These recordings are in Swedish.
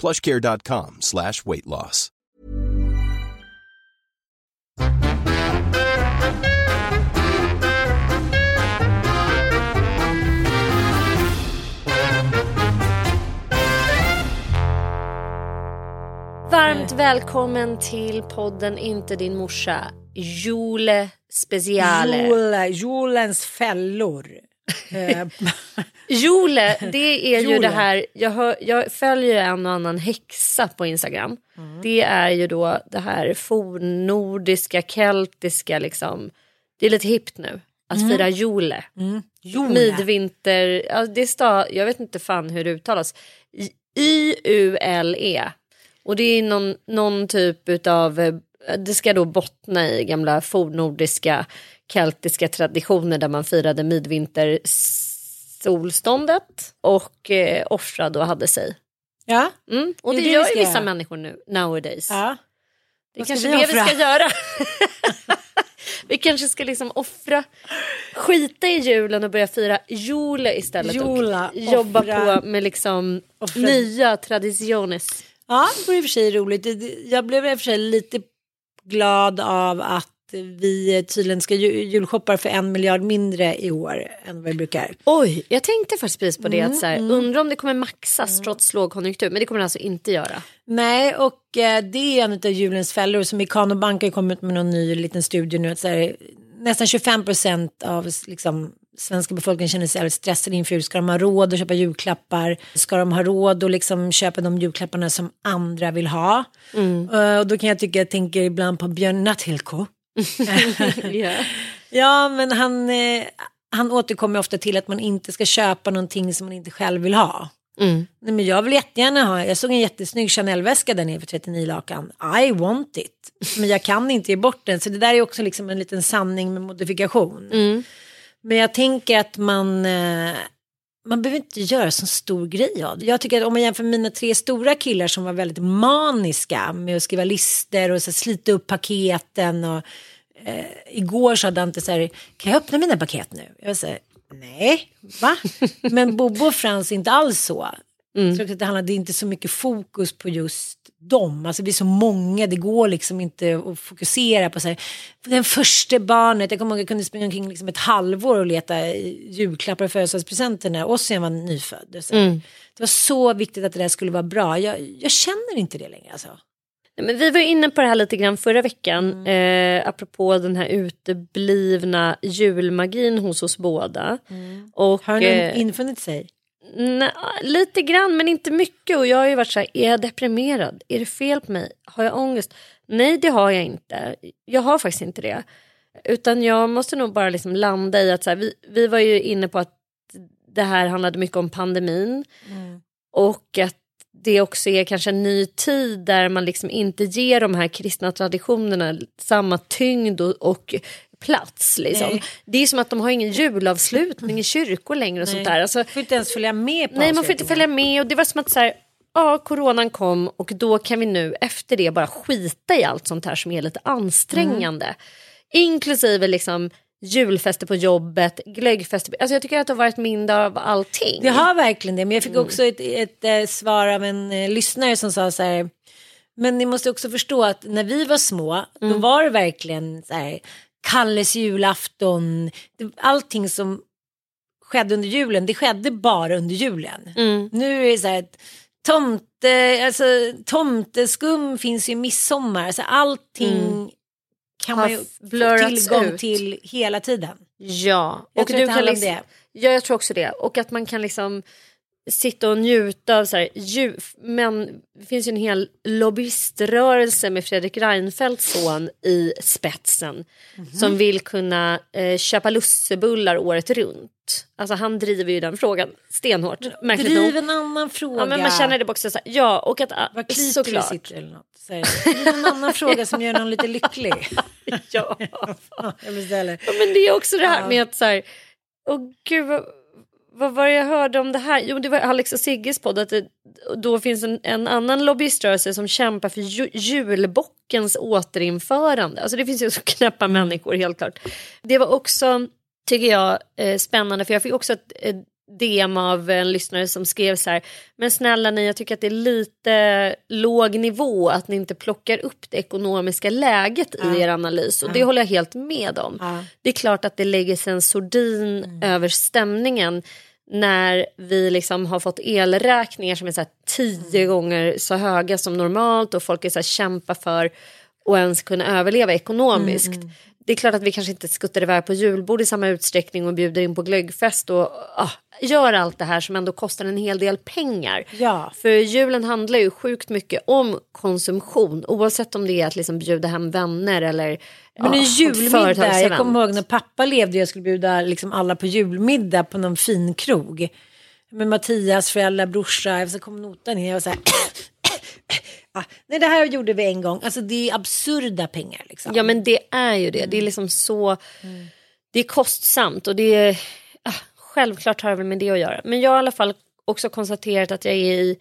plushcare.com slash weight loss. Varmt välkommen till podden Inte din morsa. Jule speciale. Jule, julens fällor. Eh, Jule, det är ju Jule. det här, jag, hör, jag följer en och annan häxa på Instagram. Det är ju då det här fornnordiska, keltiska liksom. Det är lite hippt nu att fira jule. Jule. Midvinter, ja, det sta, jag vet inte fan hur det uttalas. Y-U-L-E. Och det är någon, någon typ utav, eh, det ska då bottna i gamla fornnordiska keltiska traditioner där man firade midvinter solståndet och eh, offrade och hade sig. Ja, Mm. Och Det det, är gör vi ju vissa göra. människor nu, nowadays. ja. det är kanske vi det vi offra? ska göra. vi kanske ska liksom offra, skita i julen och börja fira jule istället. Jula, och jobba offra- på med liksom offra- nya traditiones. ja, det var i och för sig roligt. Jag blev i och för sig lite glad av att vi tydligen ska ju- julshoppa för en miljard mindre i år än vad vi brukar. Oj, jag tänkte faktiskt precis på det. Mm, att så här, Undrar om det kommer maxas trots lågkonjunktur. Men det kommer det alltså inte göra. Nej, och eh, det är en av julens fällor som Ikano Bank har kommit med någon ny liten studie nu. Att så här, nästan 25 procent av liksom, svenska befolkningen känner sig stressade inför jul. Ska de ha råd att köpa julklappar? Ska de ha råd att liksom köpa de julklapparna som andra vill ha? Eh, och då kan jag tycka, jag tänker ibland på Björn Natthilko. Ja, men han, eh, han återkommer ofta till att man inte ska köpa någonting som man inte själv vill ha. Mm. Nej, men jag vill jättegärna ha, jag såg en jättesnygg Chanel-väska där nere för 39 lakan. I want it. Men jag kan inte ge bort den. Så det där är också liksom en liten sanning med modifikation. Mm. Men jag tänker att man, eh, man behöver inte göra så stor grej av det. Jag tycker att om man jämför mina tre stora killar som var väldigt maniska med att skriva listor och så slita upp paketen och eh, igår sa Dante så här, kan jag öppna mina paket nu? Jag säger nej, va? Men Bobo och Frans är inte alls så. Jag tror att det, är inte så mycket fokus på just dem. Alltså vi är så många, det går liksom inte att fokusera på så här, den första barnet. Jag kommer ihåg att jag kunde springa omkring liksom ett halvår och leta julklappar och födelsedagspresenter när Ossian var nyfödd. Här. Det var så viktigt att det där skulle vara bra. Jag, jag känner inte det längre alltså. Nej, Men vi var inne på det här lite grann förra veckan. Eh, apropå den här uteblivna julmagin hos oss båda. Och, Har den eh, infunnit sig? Nej, lite grann men inte mycket och jag har ju varit så här, är jag deprimerad? Är det fel på mig? Har jag ångest? Nej det har jag inte. Jag har faktiskt inte det. Utan jag måste nog bara liksom landa i att så här, vi, vi var ju inne på att det här handlade mycket om pandemin. Mm. Och att det också är kanske en ny tid där man liksom inte ger de här kristna traditionerna samma tyngd och, och plats. Liksom. Det är som att de har ingen julavslutning i kyrkor längre. och nej. sånt där. Alltså, man får inte ens följa med på Nej, man får inte följa med. Och det var som att så här, ja, coronan kom och då kan vi nu efter det bara skita i allt sånt här som är lite ansträngande. Mm. Inklusive liksom julfester på jobbet, glöggfester. Alltså jag tycker att det har varit mindre av allting. Det har verkligen det, men jag fick mm. också ett, ett, ett, eh, svar av en eh, lyssnare som sa så här, men ni måste också förstå att när vi var små, mm. då var det verkligen så här, Kalles julafton, allting som skedde under julen, det skedde bara under julen. Mm. Nu är det så här, tomte, alltså, tomteskum finns ju midsommar, alltså allting mm. kan man ju få tillgång ut. till hela tiden. Ja, jag och du kan liksom, det. Ja, jag tror också det. Och att man kan liksom sitta och njuta av så här, ju, men det finns ju en hel lobbyiströrelse med Fredrik Reinfeldts son i spetsen mm -hmm. som vill kunna eh, köpa lussebullar året runt. Alltså han driver ju den frågan stenhårt. Driv en annan fråga. Ja, men man känner det också så här, ja och att Vad såklart. sitter eller något. Driv en annan fråga som gör någon lite lycklig. ja. ja, men det är också det här med att så här, åh gud vad var det jag hörde om det här? Jo, det var Alex och Sigges podd. Att det, då finns en, en annan lobbyiströrelse som kämpar för ju, julbockens återinförande. Alltså det finns ju så knäppa människor helt klart. Det var också, tycker jag, eh, spännande för jag fick också ett, ett DM av en lyssnare som skrev så här. Men snälla ni, jag tycker att det är lite låg nivå att ni inte plockar upp det ekonomiska läget ja. i er analys. Och ja. det håller jag helt med om. Ja. Det är klart att det lägger sig en sordin mm. över stämningen när vi liksom har fått elräkningar som är så tio mm. gånger så höga som normalt och folk är så här kämpar för att ens kunna överleva ekonomiskt. Mm. Det är klart att vi kanske inte skuttar iväg på julbord i samma utsträckning och bjuder in på glöggfest och ah, gör allt det här som ändå kostar en hel del pengar. Ja. För julen handlar ju sjukt mycket om konsumtion oavsett om det är att liksom bjuda hem vänner eller men en julmiddag, jag kommer ihåg när pappa levde och jag skulle bjuda liksom alla på julmiddag på någon fin krog. Med Mattias föräldrar, brorsa, så kom notan in jag var så här. Ah, nej det här gjorde vi en gång, alltså det är absurda pengar. Liksom. Ja men det är ju det, det är liksom så, mm. det är kostsamt och det är, ah, självklart har det väl med det att göra. Men jag har i alla fall också konstaterat att jag är i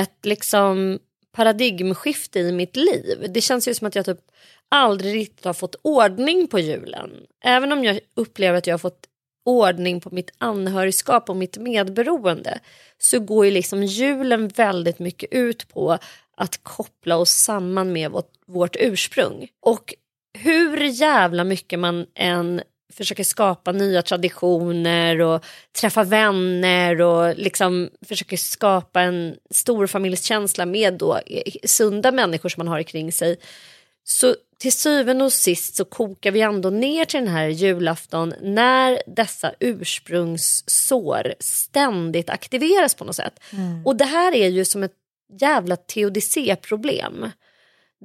ett liksom paradigmskifte i mitt liv. Det känns ju som att jag typ aldrig riktigt har fått ordning på julen. Även om jag upplever att jag har fått ordning på mitt anhörigskap och mitt medberoende så går ju liksom julen väldigt mycket ut på att koppla oss samman med vårt, vårt ursprung. Och hur jävla mycket man än försöker skapa nya traditioner och träffa vänner och liksom försöker skapa en storfamiljskänsla med då sunda människor som man har kring sig så till syvende och sist så kokar vi ändå ner till den här julafton när dessa ursprungssår ständigt aktiveras på något sätt. Mm. Och det här är ju som ett jävla teodicéproblem.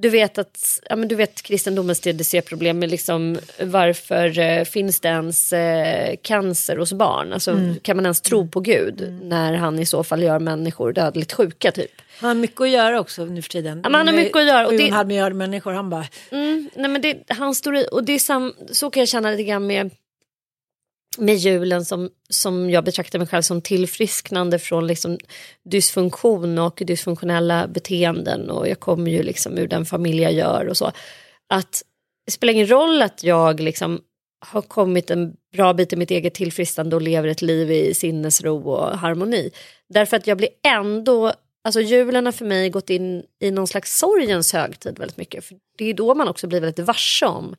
Du vet att ja, men du vet kristendomens teodicéproblem med liksom varför eh, finns det ens eh, cancer hos barn? Alltså, mm. Kan man ens tro på Gud mm. när han i så fall gör människor dödligt sjuka typ? Han har mycket att göra också nu för tiden. Ja, han har mycket att göra. Och det... halv miljard människor, han bara... Mm, nej men det, han står i, och det är sam, så kan jag känna lite grann med, med julen som, som jag betraktar mig själv som tillfrisknande från liksom dysfunktion och dysfunktionella beteenden och jag kommer ju liksom ur den familj jag gör och så. Att det spelar ingen roll att jag liksom har kommit en bra bit i mitt eget tillfrisknande och lever ett liv i sinnesro och harmoni. Därför att jag blir ändå Alltså julen har för mig gått in i någon slags sorgens högtid väldigt mycket. För Det är då man också blir väldigt varse om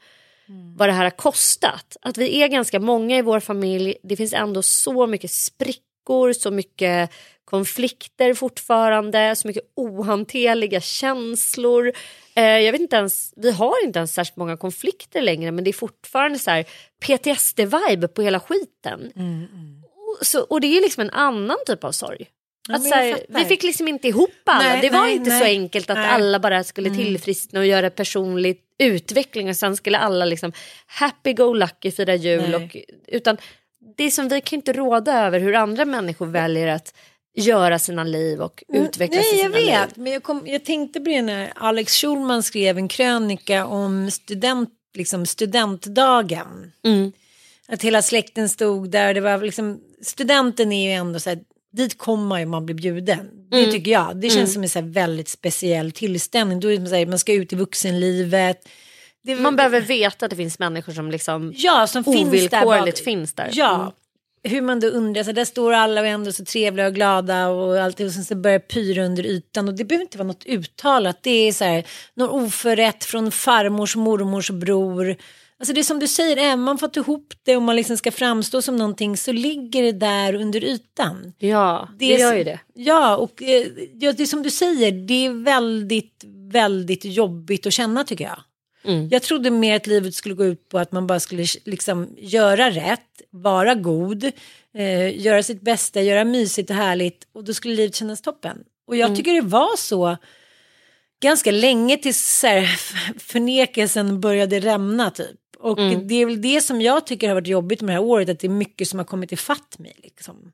vad det här har kostat. Att vi är ganska många i vår familj. Det finns ändå så mycket sprickor, så mycket konflikter fortfarande, så mycket ohanterliga känslor. Eh, jag vet inte ens, vi har inte ens särskilt många konflikter längre men det är fortfarande så här PTSD-vibe på hela skiten. Mm, mm. så, och det är liksom en annan typ av sorg. Ja, Att så jag här, vi fick liksom inte ihop alla. Nej, det var nej, inte så nej. enkelt att. Mm. alla bara skulle tillfriskna och göra personlig utveckling och sen skulle alla liksom happy go lucky fira jul. Nej. Och, utan det som vi kan inte råda över hur andra människor väljer att göra sina liv och Mm. Nej, sina jag liv. vet. Men jag, kom, jag tänkte på det när Alex Schulman skrev en krönika om student, liksom studentdagen. Mm. Att hela släkten stod där. Det var liksom, studenten är ju ändå så här, dit kommer man ju om man blir bjuden. Det Mm. tycker jag. Det känns som en väldigt speciell tillställning. Då är det som så här, man ska ut i vuxenlivet. Det, Man behöver veta att det finns människor som liksom ja, som finns där. ovillkorligt bak- finns där. Ja. Mm. Hur man då undrar, så där står alla och är ändå så trevliga och glada och allt och sen så börjar pyra under ytan och det behöver inte vara något uttalat. Det är så här, någon oförrätt från farmors mormors bror. Alltså det är som du säger, även om man fått ihop det och man liksom ska framstå som någonting så ligger det där under ytan. Ja, det, är gör ju det. Ja, och eh, ja, det är som du säger, det är väldigt, väldigt jobbigt att känna tycker jag. Mm. Jag trodde mer att livet skulle gå ut på att man bara skulle liksom göra rätt, vara god, eh, göra sitt bästa, göra mysigt och härligt och då skulle livet kännas toppen. Och jag tycker det var så ganska länge tills så här, förnekelsen började rämna typ. Och det är väl det som jag tycker har varit jobbigt med det här året, att det är mycket som har kommit ifatt mig. Liksom.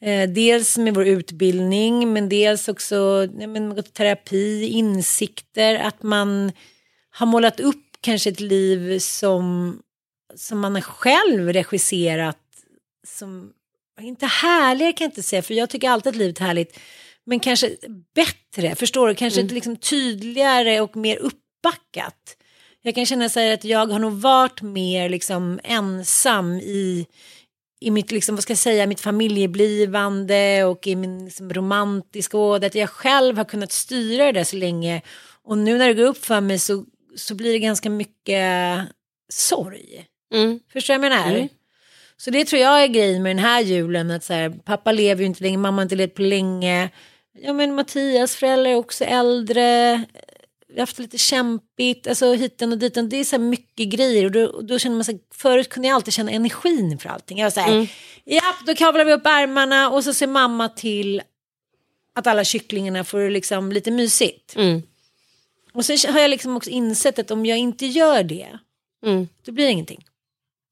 Eh, dels med vår utbildning, men dels också nej, men, terapi, insikter, att man har målat upp kanske ett liv som, som man själv regisserat. Som, inte härligare kan jag inte säga, för jag tycker alltid att livet är härligt. Men kanske bättre, förstår du? Kanske liksom tydligare och mer uppbackat. Jag kan känna så här att jag har nog varit mer liksom ensam i, i mitt, liksom, vad ska jag säga, mitt familjeblivande och i min liksom, romantiska åd. Att jag själv har kunnat styra det där så länge. Och nu när det går upp för mig så, så blir det ganska mycket sorg. Mm. Förstår du vad jag menar? Mm. Så det tror jag är grejen med den här julen. Att så här, pappa lever ju inte längre, mamma har inte levt på länge. Ja men Mattias föräldrar är också äldre. Vi har haft lite kämpigt, alltså hiten och diten. Det är så här mycket grejer och då, och då känner man sig, förut kunde jag alltid känna energin för allting. Jag var så här, ja då kavlar vi upp ärmarna och så ser mamma till att alla kycklingarna får liksom lite mysigt. Mm. Och sen har jag liksom också insett att om jag inte gör det, Mm. då blir det ingenting.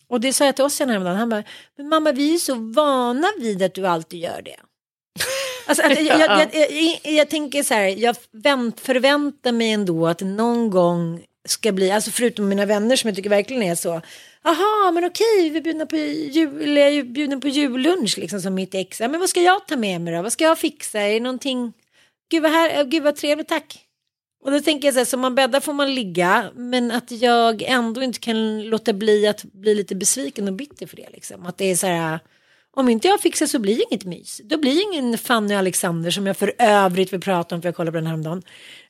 Och det sa jag till oss häromdagen, han bara, men mamma vi är så vana vid att du alltid gör det. Alltså, jag, jag, jag, jag, tänker så här, jag vänt, förväntar mig ändå att någon gång ska bli, alltså förutom mina vänner som jag tycker verkligen är så, aha men okej vi är bjudna på, jul, är bjuden på jullunch liksom som mitt ex, men vad ska jag ta med mig då, vad ska jag fixa, är det någonting, gud vad, här, gud vad trevligt tack. Och då tänker jag så här, som man bäddar får man ligga, men att jag ändå inte kan låta bli att bli lite besviken och bitter för det. Liksom. Att det är så här, om inte jag fixar så blir det inget mys. Då blir det ingen Fanny och Alexander som jag för övrigt vill prata om för jag kollade på den häromdagen.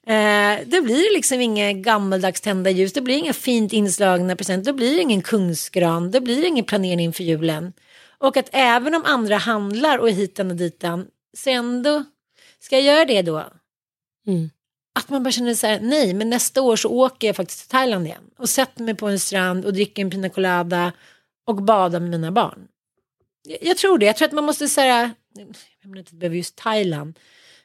Eh, då blir det liksom inga gammaldags tända ljus, det blir inga fint inslagna presenter, då blir det ingen kungsgran, då blir det ingen planering inför julen. Och att även om andra handlar och hitan och ditan, så ändå, ska jag göra det då? Mm. Att man bara känner så här, nej men nästa år så åker jag faktiskt till Thailand igen. Och sätter mig på en strand och dricker en pina colada och badar med mina barn. Jag, tror det, jag tror att man måste säga, jag menar inte att det behöver just Thailand.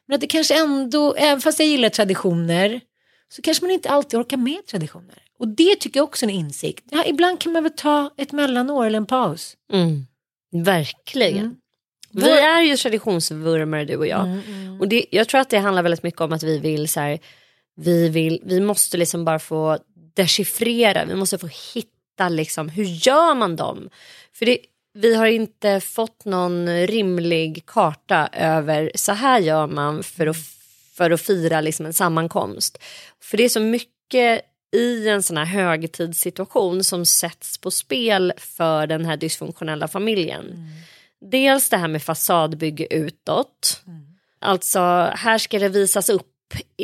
Men att det kanske ändå, även fast jag gillar traditioner, så kanske man inte alltid orkar med traditioner. Och det tycker jag också är en insikt. Ja, ibland kan man väl ta ett mellanår eller en paus. Mm. Verkligen. Mm. Vi är ju traditionsvurmare du och jag. Och det, jag tror att det handlar väldigt mycket om att vi vill så här, vi, vill, vi måste liksom bara få dechiffrera, vi måste få hitta liksom, hur gör man dem? För det, vi har inte fått någon rimlig karta över så här gör man för att, för att fira liksom en sammankomst. För det är så mycket i en sån här högtidssituation som sätts på spel för den här dysfunktionella familjen. Dels det här med fasadbygge utåt. Alltså här ska det visas upp.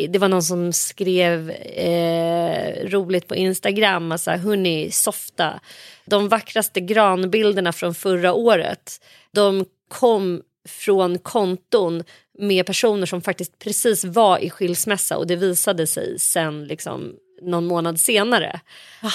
Det var någon som skrev eh, roligt på Instagram. Alltså, Hörni, softa. De vackraste granbilderna från förra året. De kom från konton med personer som faktiskt precis var i skilsmässa och det visade sig sen liksom någon månad senare.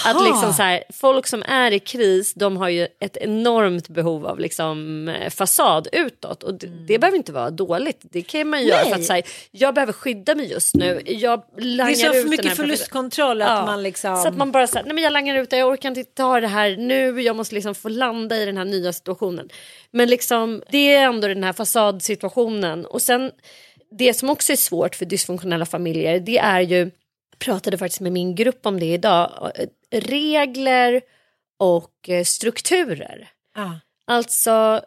Att liksom så här, folk som är i kris de har ju ett enormt behov av liksom, eh, fasad utåt och det, Mm. det behöver inte vara dåligt. Det kan man göra för att säga jag behöver skydda mig just nu. Jag Det är så för mycket här förlustkontroll att Ja. man liksom... Så att man bara säger, nej men jag langar ut det, jag orkar inte ta det här nu, jag måste liksom få landa i den här nya situationen. Men liksom, det är ändå den här fasadsituationen. Och sen, det som också är svårt för dysfunktionella familjer, det är ju, pratade faktiskt med min grupp om det idag, regler och eh, strukturer. Ja. Alltså,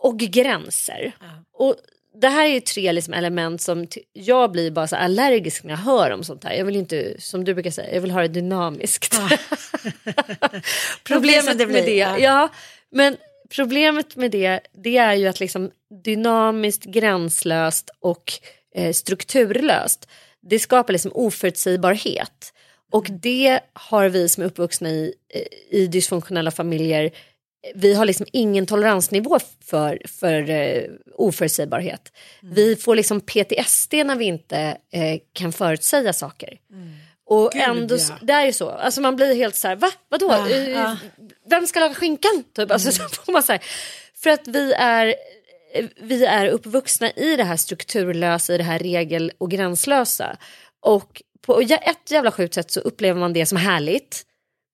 och gränser. Och det här är ju tre liksom element som jag blir bara så allergisk när jag hör om sånt här. Jag vill inte, som du brukar säga, jag vill ha det dynamiskt. problemet som det med det, ja. ja. men problemet med det, det är ju att liksom dynamiskt, gränslöst och eh, strukturlöst, det skapar liksom oförutsägbarhet. Och det har vi som är uppvuxna i, eh, i dysfunktionella familjer vi har liksom ingen toleransnivå för, för uh, oförutsägbarhet. Vi får liksom PTSD när vi inte eh, kan förutsäga saker. Och ändå, ja. det är ju så, alltså man blir helt så här, va, vadå, Ja, Eh, ja. vem ska laga skinkan? Typ. Alltså, så får man så här, för att vi är, vi är uppvuxna i det här strukturlösa, i det här regel och gränslösa. Och på ett jävla sjukt sätt så upplever man det som härligt.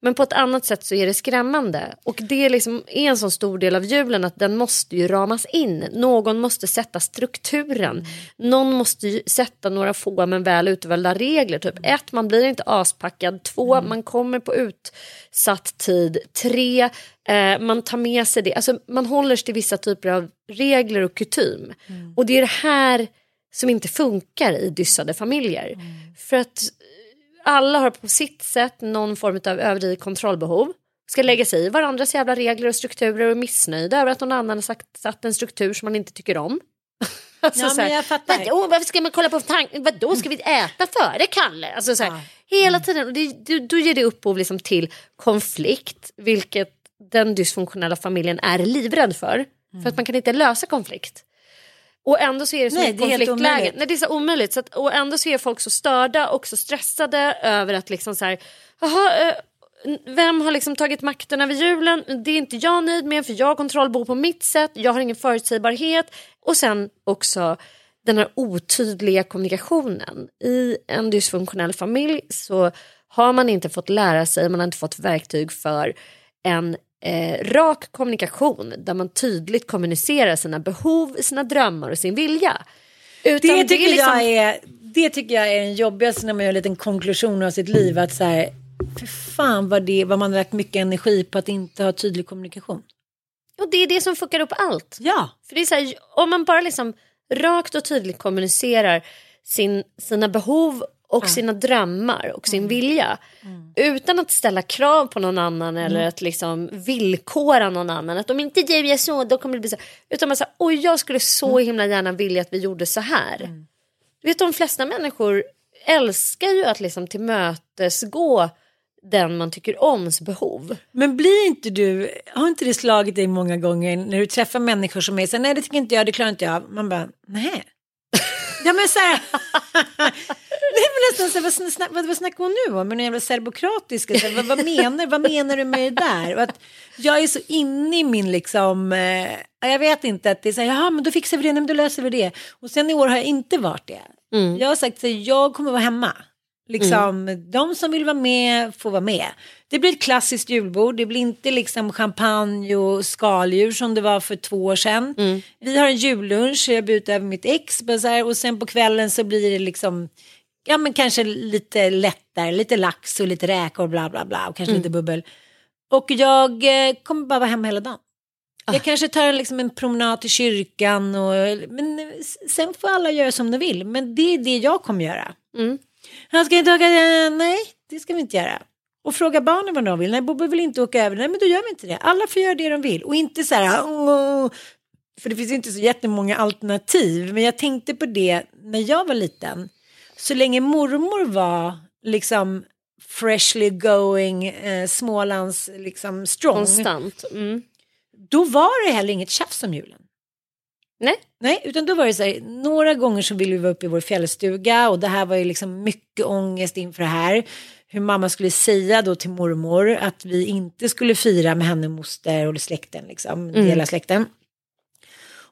Men på ett annat sätt så är det skrämmande. Och det är, liksom, är en sån stor del av julen att den måste ju ramas in. Någon måste sätta strukturen. Någon måste ju sätta några få men väl utvalda regler. Typ ett, man blir inte aspackad. Två, man kommer på utsatt tid. Tre, eh, man tar med sig det. Alltså, man håller sig till vissa typer av regler och kutym. Och det är det här som inte funkar i dyssade familjer. För att alla har på sitt sätt någon form av överdrivet kontrollbehov. Ska lägga sig i varandras jävla regler och strukturer och är missnöjda över att någon annan har sagt, satt en struktur som man inte tycker om. alltså, Ja, så här, men jag fattar. Vadå, varför ska man kolla på tanken? Vadå, ska vi äta före Kalle? Alltså, så här, Hela tiden. Och det, då- ger det upphov liksom till konflikt, vilket den dysfunktionella familjen är livrädd för. För att man kan inte lösa konflikt. Och ändå så är det så Nej, omöjligt. Nej, det är så omöjligt. Så att, och ändå så är folk så störda och så stressade över att liksom så här, jaha, eh, vem har liksom tagit makten över julen? Det är inte jag nöjd med för jag har kontrollbehov på mitt sätt. Jag har ingen förutsägbarhet. Och sen också den här otydliga kommunikationen. I en dysfunktionell familj så har man inte fått lära sig, man har inte fått verktyg för en eh, rak kommunikation där man tydligt kommunicerar sina behov, sina drömmar och sin vilja. Utan Det tycker, är liksom- jag är, det tycker jag är den jobbigaste när man gör en liten konklusion av sitt liv. Att så här, för fan vad, det, vad man har lagt mycket energi på att inte ha tydlig kommunikation. Och det är det som fuckar upp allt. Ja. För det är så här, om man bara liksom rakt och tydligt kommunicerar sin, sina behov och sina drömmar och sin vilja utan att ställa krav på någon annan eller att liksom villkora någon annan. Att om inte du gör så då kommer det bli så. Utan man säger oj jag skulle så himla gärna vilja att vi gjorde så här. Du vet de flesta människor älskar ju att liksom tillmötesgå den man tycker oms behov. Men blir inte du, har inte det slagit dig många gånger när du träffar människor som är så nej det tycker inte jag, det klarar inte jag. Man bara, nej. Ja men så här, nästan så här, vad, snack, vad, vad snackar hon nu om? Men jävla serbokratiska, så här, vad, vad, menar, vad menar du med det där? Och att jag är så inne i min liksom, eh, jag vet inte att det är så här, jaha men då fixar vi det, nej, men då löser vi det. Och sen i år har jag inte varit det. Jag har sagt att jag kommer vara hemma. Liksom, De som vill vara med får vara med. Det blir ett klassiskt julbord. Det blir inte liksom champagne och skaldjur som det var för två år sedan. Vi har en jullunch. Jag bjuder över mitt ex. här, Och sen på kvällen så blir det liksom ja men kanske lite lättare. Lite lax och lite räkor bla bla bla. Och kanske lite bubbel. Och jag eh, kommer bara vara hemma hela dagen. Jag kanske tar liksom en promenad till kyrkan. Och, men sen får alla göra som de vill. Men det är det jag kommer göra. Mm. Han ska inte åka, eh, nej det ska vi inte göra. Och fråga barnen vad de vill. Nej Bobbe vill inte åka över. Nej men då gör vi inte det. Alla får göra det de vill. Och inte så här. "Åh." För det finns inte så jättemånga alternativ. Men jag tänkte på det när jag var liten. Så länge mormor var liksom freshly going eh, Smålands liksom strong. Konstant. Mm. Då var det heller inget tjafs om julen. Nej. Nej, utan då var det så här, några gånger så ville vi vara uppe i vår fjällstuga och det här var ju liksom mycket ångest inför det här. hur mamma skulle säga då till mormor att vi inte skulle fira med henne, moster och släkten, liksom, hela släkten.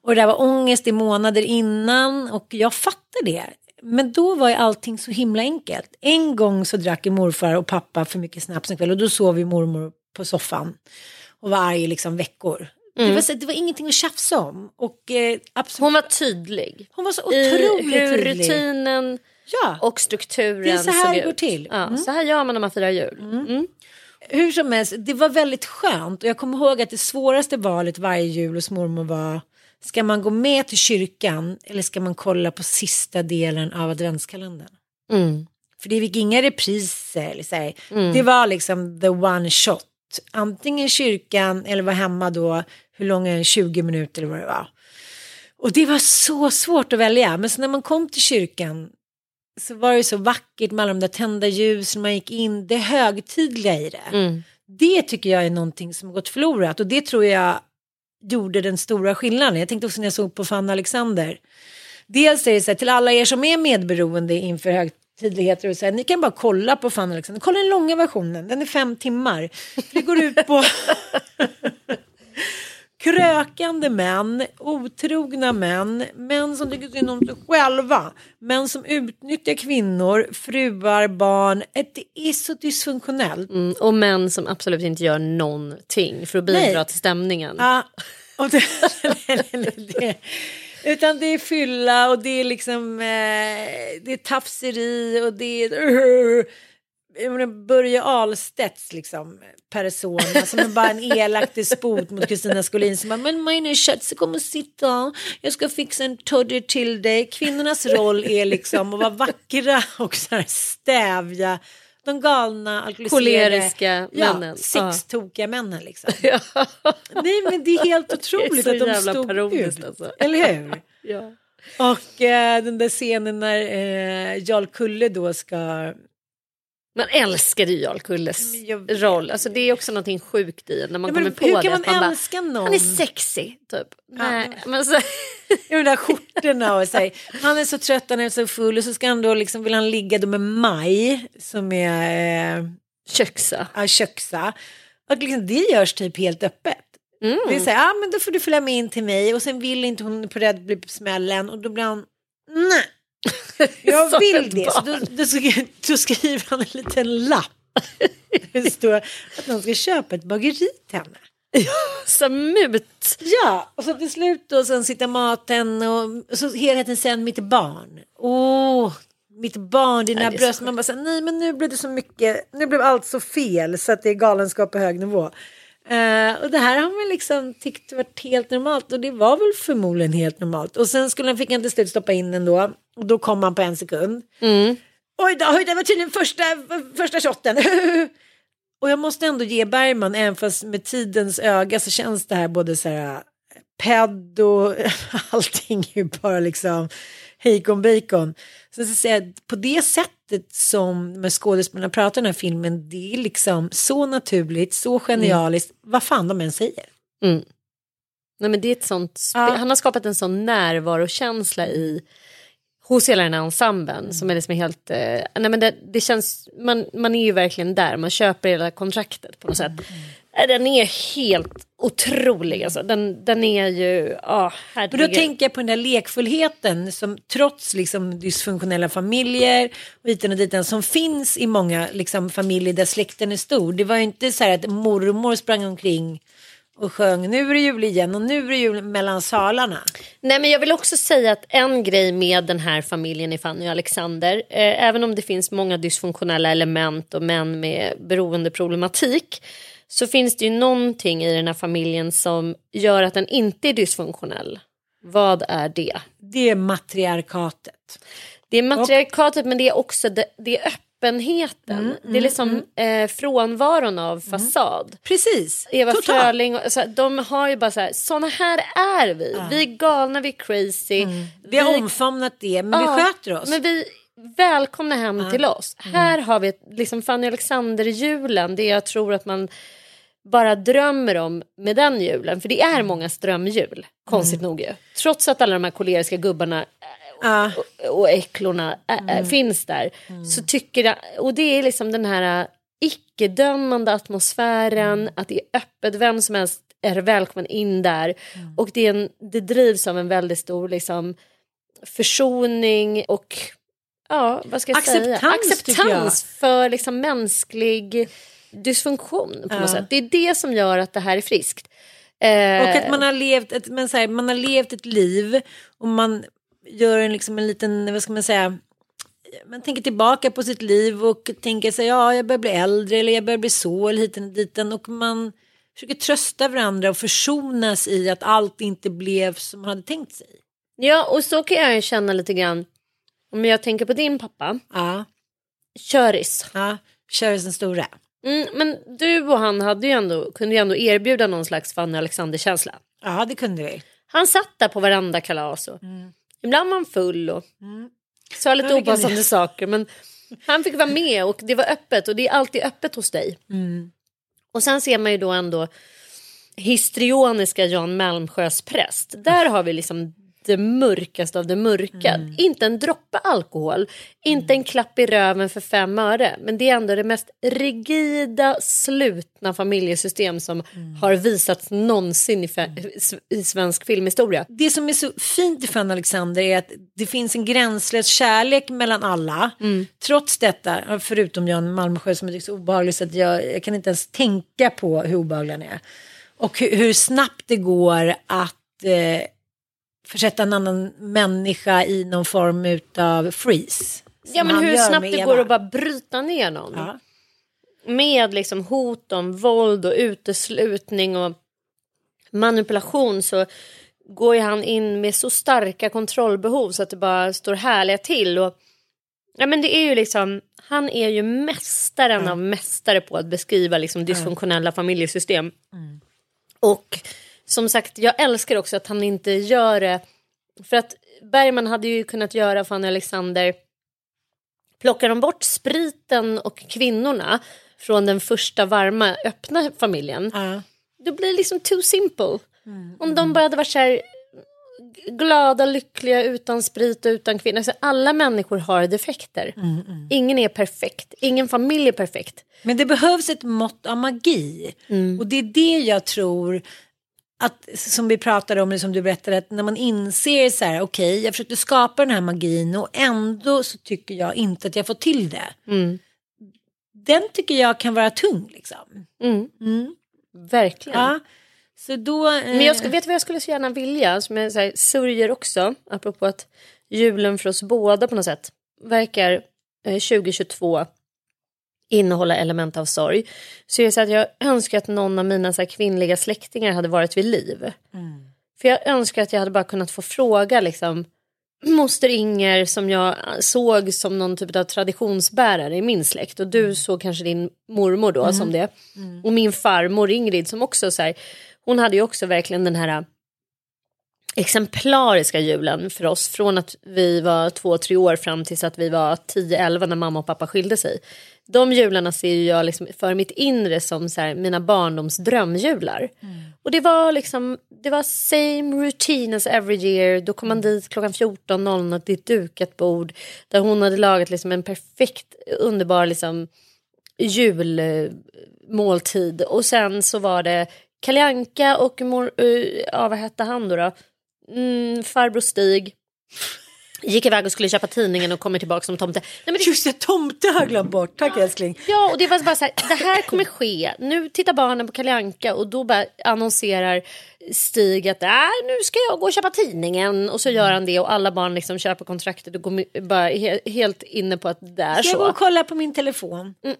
Och det där var ångest i månader innan och jag fattar det. Men då var ju allting så himla enkelt. En gång så drack morfar och pappa för mycket snaps en kväll och då sov ju mormor på soffan och var arg i liksom veckor. Det, var, så- det var ingenting att tjafsa om. Och, eh, absolut, Hon var tydlig. hon var så I otroligt hur tydlig. rutinen Ja. och strukturen Det är så här såg det går ut. till. Ja, Mm. Så här gör man när man firar jul. Mm. Hur som helst, det var väldigt skönt. Och jag kommer ihåg att det svåraste valet varje jul hos mormor var Ska man gå med till kyrkan eller ska man kolla på sista delen av adventskalendern? Mm. För det fick inga repriser. Eller så här. Det var liksom the one shot. Antingen kyrkan eller var hemma då. Hur lång är den? 20 minuter eller vad det var. Och det var så svårt att välja. Men så när man kom till kyrkan så var det så vackert med alla de där tända ljusen. Man gick in. Det högtidliga i det. Mm. Det tycker jag är någonting som har gått förlorat. Och det tror jag gjorde den stora skillnaden. Jag tänkte också när jag såg på Fanny Alexander. Dels är det så här, till alla er som är medberoende inför högtidligheter och så här, ni kan bara kolla på Fanny Alexander. Kolla den långa versionen, den är fem timmar. För det går ut på krökande män, otrogna män, män som tycker synd om sig själva, män som utnyttjar kvinnor, fruar, barn. Det är så dysfunktionellt. Mm. Och män som absolut inte gör någonting för att bidra Nej. till stämningen. Ja, och det, det, utan det är fylla och det är liksom eh, det är tafseri och det är Börje Ahlstedts liksom persona som är bara en elak despot mot Kristina Skolin som bara, men Maine Schatz kom och sitta, jag ska fixa en toddy till dig. Kvinnornas roll är liksom att vara vackra och så här stävja de galna alkoholiserade. Ja, sextokiga männen liksom. Nej men det är helt otroligt så att de stod ut. alltså. Eller hur? Ja. Och eh, den där scenen när eh, Jarl Kulle då ska... Man älskade ju Jarl Kulles roll. Alltså det är också någonting sjukt i när man Ja, kommer på hur det. kan att man bara, älska någon? Han är sexy typ. Nej, men- men så, de där skjortorna och så här, Han är så trött, han är så full och så ska han då liksom, vill han ligga då med Maj som är eh, köksa. ja, köksa. Och liksom, det görs typ helt öppet. Mm. Det är så här, ja men då får du följa med in till mig och sen vill inte hon på rädd bli på smällen och då blir han, nej. Jag vill det. Så då, då, då skriver han en liten lapp. Det står att de ska köpa ett bageri till henne. Så mut. Ja, och så till slut då sen sitter maten och, så helheten sen mitt barn. Åh, mitt barn, dina Nej, så bröst. Man bara säger nej men nu blev det så mycket, nu blev allt så fel så att det är galenskap på hög nivå. Eh, och det här har man liksom tyckt varit helt normalt och det var väl förmodligen helt normalt. Och sen skulle han, fick han till slut stoppa in den då och då kom han på en sekund. Mm. Oj då, oj, det var tydligen första, första shotten. och jag måste ändå ge Bergman, även fast med tidens öga så känns det här både så här pedd och allting är ju bara liksom hejkon bacon. Så att säga, på det sättet som med skådespelarna pratar i den här filmen, det är liksom så naturligt, så genialiskt, vad fan de än säger. Mm. Nej, men det är ett sånt Ja. Han har skapat en sån närvarokänsla i hos hela den här ensemblen som är liksom helt, eh, nej men det, det känns, man, man är ju verkligen där, man köper hela kontraktet på något sätt. Eh, Den är helt otrolig alltså, den, den är ju, oh, Men då tänker jag på den där lekfullheten som trots liksom dysfunktionella familjer och hiten och ditan som finns i många liksom, familjer där släkten är stor. Det var ju inte så här att mormor sprang omkring och sjöng nu är det jul igen och nu är det jul mellan salarna. Nej men jag vill också säga att en grej med den här familjen i Fanny och Alexander, eh, även om det finns många dysfunktionella element och män med beroendeproblematik, så finns det ju någonting i den här familjen som gör att den inte är dysfunktionell. Vad är det? Det är matriarkatet. Det är matriarkatet men det är också det, det är öppenheten. det är liksom eh, frånvaron av fasad. Precis, Eva totalt. Fröling, och, så här, de har ju bara så här, såna här är vi. Vi är galna, vi är crazy. Vi har omfamnat det, men Ja, vi sköter oss. Men vi välkomna hem till oss. Här har vi liksom Fanny Alexander-julen, det jag tror att man bara drömmer om med den julen. För det är många drömjul, konstigt nog ju. Trots att alla de här koleriska gubbarna Ja. och, och äcklorna ä, ä, finns där. Så tycker jag, och det är liksom den här äh, icke-dömande atmosfären, att det är öppet, vem som helst är välkommen in där. Och det, är en, det drivs av en väldigt stor liksom, försoning och ja, vad ska jag säga? Acceptans, jag. Acceptans för liksom mänsklig dysfunktion på något sätt. Det är det som gör att det här är friskt. Eh, Och att man har levt ett, men så här, man har levt ett liv och man gör en, liksom en liten, vad ska man säga, man tänker tillbaka på sitt liv och tänker sig ja jag börjar bli äldre eller jag börjar bli så eller hiten och diten och man försöker trösta varandra och försonas i att allt inte blev som man hade tänkt sig. Ja, och så kan jag känna lite grann. Om jag tänker på din pappa, Ja, köris. ja, kör den stora. Mm, men du och han hade ju ändå, kunde ju ändå erbjuda någon slags Fanny Alexander-känsla. Ja det kunde vi. Han satt där på varenda kalas och ibland var han full och sa lite opassande jag. saker. Men han fick vara med och det var öppet och det är alltid öppet hos dig. Och sen ser man ju då ändå histrioniska Jan Malmsjös präst. Där har vi liksom det mörkaste av det mörka. Inte en droppe alkohol, inte en klapp i röven för fem öre. Men det är ändå det mest rigida, slutna familjesystem som har visats någonsin i, i svensk filmhistoria. Det som är så fint i Fan Alexander är att det finns en gränslös kärlek mellan alla. Trots detta, förutom Jan Malmsjö som är så obehaglig så att jag, jag kan inte ens tänka på hur obehaglig han är. Och hur, hur snabbt det går att eh, försätta en annan människa i någon form av freeze. Ja men hur snabbt det går att bara bryta ner någon. Ja. Med liksom hot om våld och uteslutning och manipulation så går ju han in med så starka kontrollbehov så att det bara står härliga till. Och, ja men det är ju liksom, han är ju mästaren av mästare på att beskriva liksom dysfunktionella familjesystem. Och som sagt, jag älskar också att han inte gör det, för att Bergman hade ju kunnat göra Fanny Alexander Plockar de bort spriten och kvinnorna från den första varma öppna familjen Ja. då blir det liksom too simple. Om de bara hade varit så här glada, lyckliga, utan sprit och utan kvinnor. Alltså, alla människor har defekter. Ingen är perfekt. Ingen familj är perfekt. Men det behövs ett mått av magi. Och det är det jag tror att, som vi pratade om, som du berättade, att när man inser så här, okej, jag försökte skapa den här magin och ändå så tycker jag inte att jag får till det. Den tycker jag kan vara tung liksom. Verkligen. Ja. Så då... eh, Men jag ska, vet vad jag skulle så gärna vilja, som jag så här, sörjer också, apropå att julen för oss båda på något sätt verkar eh, 2022 innehålla element av sorg. Så så att jag önskar att någon av mina så kvinnliga släktingar hade varit vid liv. För jag önskar att jag hade bara kunnat få fråga liksom Moster Inger som jag såg som någon typ av traditionsbärare i min släkt och du såg kanske din mormor då som det. Och min farmor Ingrid som också så här, hon hade ju också verkligen den här exemplariska julen för oss från att vi var två, tre år fram tills att vi var 10-11 när mamma och pappa skilde sig. De jularna ser ju jag liksom för mitt inre som så här, mina barndoms drömjular. Och det var liksom, det var same routine as every year. Då kom man dit klockan 14.00 till ett dukat bord där hon hade lagat liksom en perfekt, underbar liksom julmåltid. Och sen så var det Kalle Anka och mor, eh, ja, vad hette han då? då? Mm, farbror Stig. Gick iväg och skulle köpa tidningen och kommer tillbaka som tomte. Nej, men det, Just det, tomte har jag glömt bort. Tack älskling. Ja, och det var bara så här, det här kommer ske. Nu tittar barnen på Kalle Anka och då bara annonserar Stig att äh, nu ska jag gå och köpa tidningen. Och så gör han det och alla barn liksom köper kontraktet och går bara he- helt inne på att det är Ska jag gå så. och kolla på min telefon?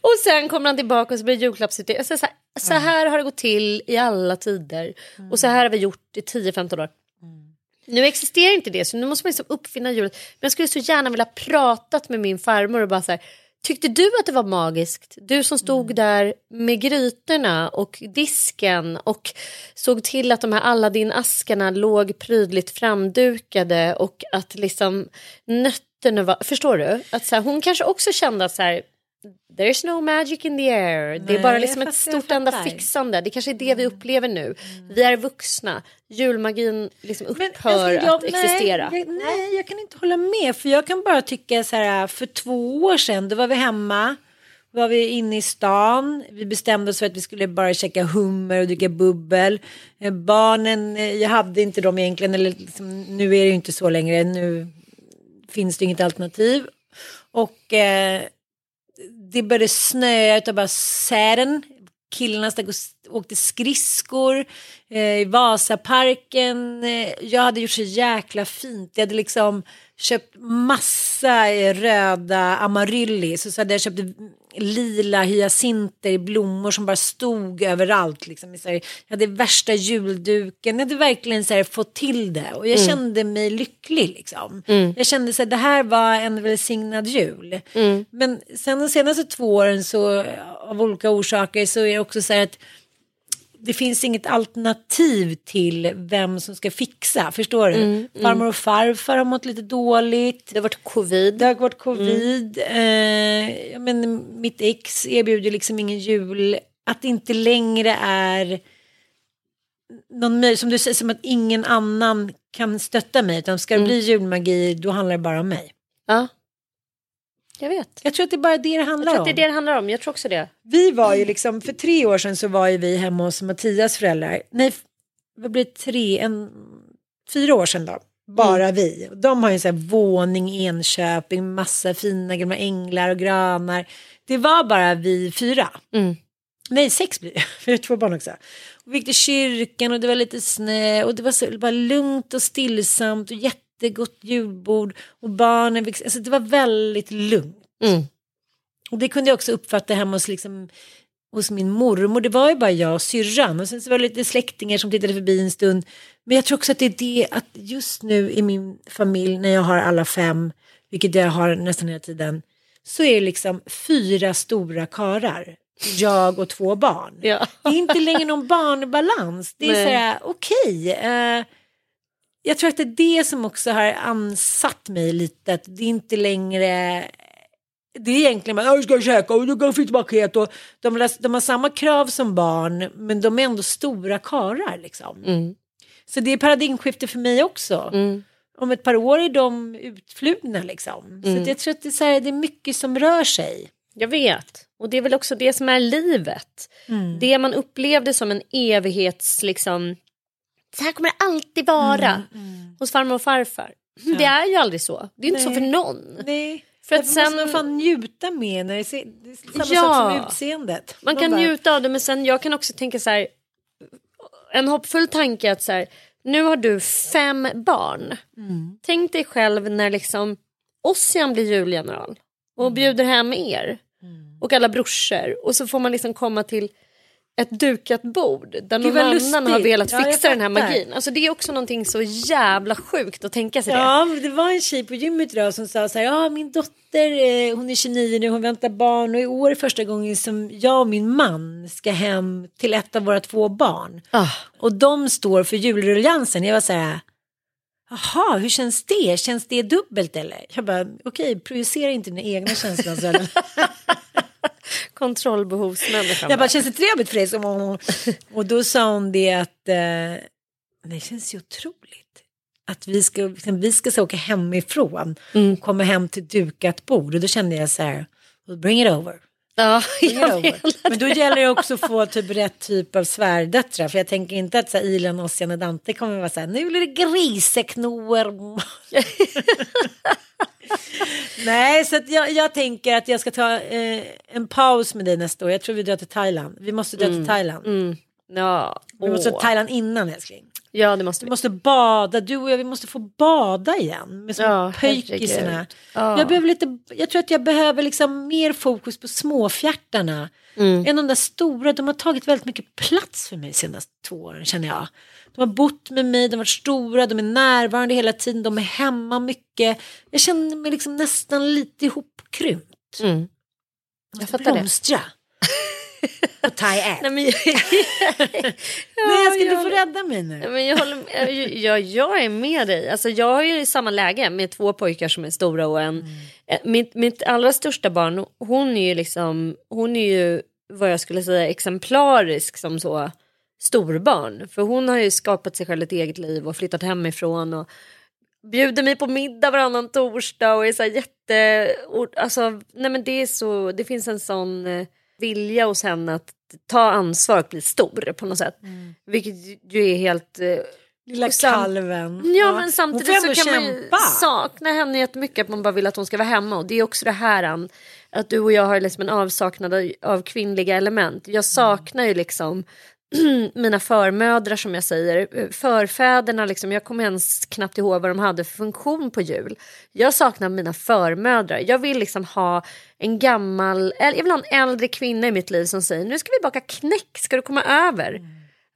Och sen kommer han tillbaka och så blir det julklappsutdelning. Så, här, så här har det gått till i alla tider. Och så här har vi gjort i 10-15 år. Nu existerar inte det så nu måste man liksom uppfinna hjulet. Men jag skulle så gärna vilja pratat med min farmor och bara så här. Tyckte du att det var magiskt? Du som stod där med grytorna och disken och såg till att de här Aladdin-askarna låg prydligt framdukade och att liksom nötterna var... Förstår du? Att så här, hon kanske också kände att så här, there's no magic in the air. det Nej, är bara liksom ett fattar, jag stort enda fixande. Det kanske är det vi upplever nu. Vi är vuxna. Julmagin liksom upphör alltså, jag- att existera. Nej, jag, nej, jag kan inte hålla med. För jag kan bara tycka så här, för två år sedan, då var vi hemma. Var vi inne i stan. Vi bestämde oss för att vi skulle bara käka hummer och dricka bubbel. Eh, barnen, eh, jag hade inte dem egentligen. Eller liksom, nu är det ju inte så längre. Nu finns det inget alternativ. Och eh, det började snöa utav bara sären. Killarna stack och åkte skridskor eh, i Vasaparken. Eh, jag hade gjort så jäkla fint. Jag hade liksom köpt massa röda amaryllis. Och så hade jag köpt lila hyacinter i blommor som bara stod överallt. Liksom. Så här, Jag hade värsta julduken. Jag hade verkligen så här, fått till det. Och jag kände mig lycklig. Liksom. Jag kände att det här var en välsignad jul. Men sen de senaste två åren så av olika orsaker så är det också så här att det finns inget alternativ till vem som ska fixa. Förstår du? Farmor och farfar har mått lite dåligt. Det har varit covid. Det har varit covid. Eh, ja, men mitt ex erbjuder liksom ingen jul. Att det inte längre är någon möjlighet, som du säger, som att ingen annan kan stötta mig. Utan ska det bli julmagi, då handlar det bara om mig. Ja. Jag vet. Jag tror att det är bara det det Jag handlar tror om. att det är det det handlar om. Jag tror också det. Vi var ju liksom, för tre år sedan så var ju vi hemma hos Mattias föräldrar. Nej, vad blir det, tre, en, fyra år sedan då. Bara vi. Och De har ju en sån här våning i Enköping, massa fina gamla änglar och granar. Det var bara vi fyra. Mm. Nej, sex blir det. Vi har två barn också. Och vi gick till kyrkan och det var lite snö och det var så bara lugnt och stillsamt och jättegott julbord. Och barnen, fick- alltså det var väldigt lugnt. Mm. Och det kunde jag också uppfatta hemma hos, liksom, hos min mormor. Det var ju bara jag och syrran. Och sen så var det lite släktingar som tittade förbi en stund. Men jag tror också att det är det att just nu i min familj när jag har alla fem, vilket jag har nästan hela tiden, så är det liksom fyra stora karar. Jag och två barn. Ja. Det är inte längre någon barnbalans. Det är Nej. så här, okej. eh, jag tror att det är det som också har ansatt mig lite. Att det är inte längre... Det är egentligen bara, jag ska käka och du kan paket. Och de, har- de har samma krav som barn, men de är ändå stora karar. Liksom. Mm. Så det är paradigmskifte för mig också. Mm. Om ett par år är de utflugna. Liksom. Så att jag tror att det är, så här, det är mycket som rör sig. Jag vet. Och det är väl också det som är livet. Mm. Det man upplevde som en evighets... Liksom, så här kommer det alltid vara Mm, hos farmor och farfar. Det är ju aldrig så. Det är inte så Nej. för någon. Nej. För att sen måste man fan njuta med när det, ser, det är samma Ja. sak som utseendet. Man kan bara, njuta av det men sen jag kan också tänka så här. En hoppfull tanke att så här, nu har du fem barn. Mm. Tänk dig själv när liksom Ossian blir julgeneral och Mm. bjuder hem er och alla brorsor och så får man liksom komma till ett dukat bord där någon annan lustigt. har velat Ja, fixa den här magin. Alltså det är också någonting så jävla sjukt att tänka sig det. Ja, det var en tjej på gymmet idag som sa så här, ja min dotter, eh, hon är 29 nu, hon väntar barn och i år är första gången som jag och min man ska hem till ett av våra två barn. Ah. Och de står för julruljansen. Jag var så här, jaha, hur känns det? Känns det dubbelt eller? Jag bara, okej, projicera inte dina egna känslor. Så Kontrollbehovsmänniskan. Jag bara, känns det trevligt för dig? Som, och då sa hon det att eh, det känns ju otroligt. Att vi ska, liksom, vi ska så åka hemifrån och komma hem till dukat bord. Och då kände jag så här, well, bring it over. ja, jag. Men då gäller det också att få typ rätt typ av svärdöttrar. För jag tänker inte att så här, Ilan, Ossian och Dante kommer vara så här, nu blir det griseknor. Nej, så jag, jag tänker att jag ska ta eh, en paus med dig nästa år. Jag tror vi drar till Thailand. Vi måste dra till Thailand. Mm. Ja, Vi måste till Thailand innan älskling. Ja, det måste Vi vi. måste bada, du och jag, vi måste få bada igen. Med små Ja, pöjkisarna. Ja. Jag, behöver lite, jag tror att jag behöver liksom mer fokus på småfjärtarna. Mm. Än de där stora, de har tagit väldigt mycket plats för mig de senaste två åren känner jag. De har bott med mig, de har varit stora, de är närvarande hela tiden, de är hemma mycket. Jag känner mig liksom nästan lite ihopkrympt. Mm. Jag fattar det. På Thai App. Nej, men, Nej, jag ska, du jag- får rädda mig nu. Men jag, håller, jag, jag är med dig. Alltså, jag ju i samma läge med två pojkar som är stora och en... eh, Mitt, mitt allra största barn, hon är ju liksom, hon är ju vad jag skulle säga exemplarisk som så storbarn. För hon har ju skapat sig själv ett eget liv och flyttat hemifrån och bjuder mig på middag varannan torsdag och är så jätte... Alltså, nej men det är så, det finns en sån eh, vilja hos henne att ta ansvar och bli stor på något sätt. Vilket ju är helt... eh, Lilla kalven. Ja, men samtidigt så kan ändå man kämpa. sakna henne jättemycket att man bara vill att hon ska vara hemma och det är också det här an, att du och jag har liksom en avsaknad av- av kvinnliga element. Jag saknar ju liksom mina förmödrar som jag säger, förfäderna liksom, jag kommer ens knappt ihåg vad de hade för funktion på jul. Jag saknar mina förmödrar, jag vill liksom ha en gammal, eller jag vill ha en äldre kvinna i mitt liv som säger nu ska vi baka knäck, ska du komma över?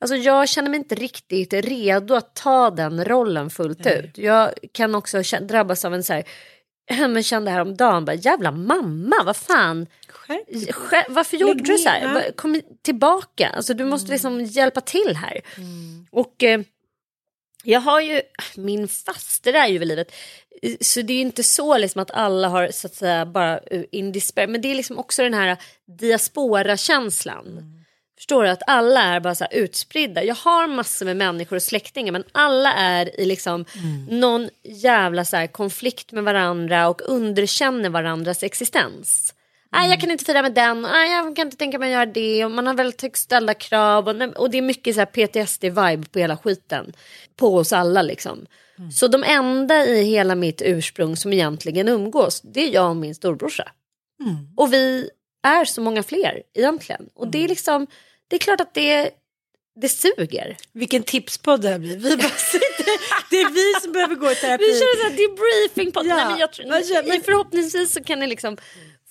Alltså jag känner mig inte riktigt redo att ta den rollen fullt ut. Jag kan också drabbas av en så här, men kände häromdagen, bara, jävla mamma, vad fan. Skärp dig. Skä- Varför gjorde du så här? Kom tillbaka, alltså, du måste liksom hjälpa till här. Och eh, jag har ju, min faster är ju vid livet. Eh, Så det är ju inte så liksom att alla har så att säga bara eh, in despair. Men det är liksom också den här diaspora-känslan. Förstår du? Att alla är bara så utspridda. Jag har massor med människor och släktingar men alla är i liksom någon jävla så konflikt med varandra och underkänner varandras existens. Nej, jag kan inte fira med den, nej, jag kan inte tänka mig att göra det och man har väldigt högt ställda krav och, och det är mycket så PTSD-vibe på hela skiten. På oss alla liksom. Så de enda i hela mitt ursprung som egentligen umgås det är jag och min storbrorsa. Och vi är så många fler egentligen. Och det är liksom, det är klart att det, det suger. Vilken tipspodd det här blir. Vi bara sitter, det är vi som behöver gå i terapi. Vi kör en debriefing på Ja, nej, men jag men- Förhoppningsvis så kan ni liksom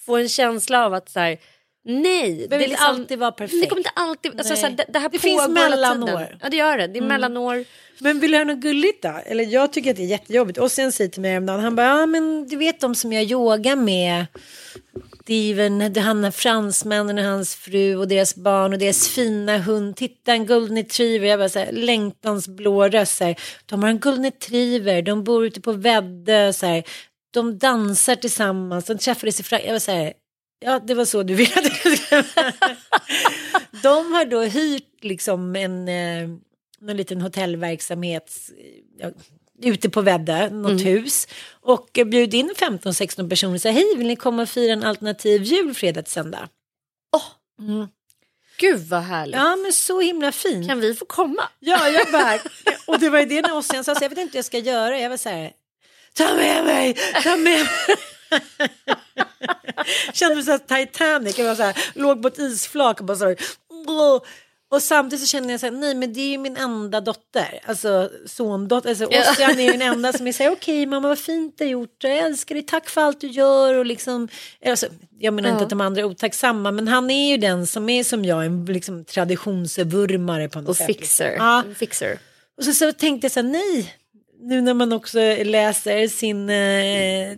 få en känsla av att så här, nej. behöver inte liksom, alltid vara perfekt. Det kommer inte alltid, alltså, Nej. så här, det, det här Det finns mellanår. Ja det gör det, det är mellanår. Men vill du höra något gulligt då? Eller jag tycker att det är jättejobbigt. Och sen säger till mig häromdagen, han bara, ja men du vet de som jag yogar med. Det är han är fransmännen och hans fru och deras barn och deras fina hund. Titta en golden retriever. Jag bara så här, längtans blå röst. Här. De har en golden retriever, de bor ute på Väddö. Så här. De dansar tillsammans, de träffades i Frankrike. Jag var så här, ja det var så du ville att jag skulle De har då hyrt liksom en, en någon liten hotellverksamhet ute på Väddö, något hus. Och bjöd in 15-16 personer och sa hej vill ni komma och fira en alternativ jul fredag till söndag? Gud vad härligt. Ja men så himla fint. Kan vi få komma? Ja, jag bara, och det var ju det när Ossian sa, så jag vet inte vad jag ska göra. Jag var så här, ta med mig, ta med mig. Kände mig här Titanic, jag var så här, låg på ett isflak och bara så här. Och samtidigt så kände jag så här, nej men det är ju min enda dotter, alltså sondotter, alltså Ja. Ossian är ju den enda som är så här, okej mamma vad fint du har gjort, jag älskar dig, tack för allt du gör och liksom, alltså, jag menar inte Ja. att de andra är otacksamma, men han är ju den som är som jag, en liksom, traditionsvurmare på något Och sätt. fixer. Ja. Fixer. Och så, så tänkte jag så här, nej, nu när man också läser sin, eh,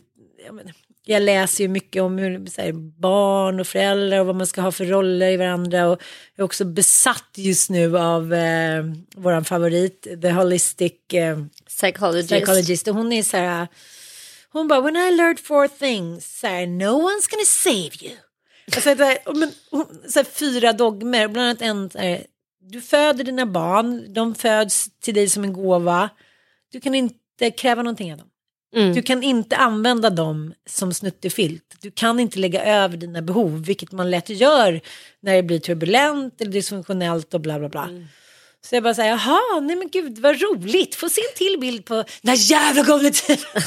menar, jag läser ju mycket om hur, här, barn och föräldrar och vad man ska ha för roller i varandra och jag är också besatt just nu av eh, våran favorit, The Holistic eh, Psychologist. Psychologist och hon är så här, hon bara, when I learned four things, så här, no one's gonna save you. Alltså, det här, men, hon- så här, fyra dogmer, bland annat en, här, du föder dina barn, de föds till dig som en gåva, du kan inte kräva någonting av dem. Mm. Du kan inte använda dem som snuttefilt. Du kan inte lägga över dina behov, vilket man lätt gör när det blir turbulent eller dysfunktionellt och bla bla bla. Så jag bara säger, jaha, nej men gud vad roligt, få se en till bild på den här jävla golvtiden.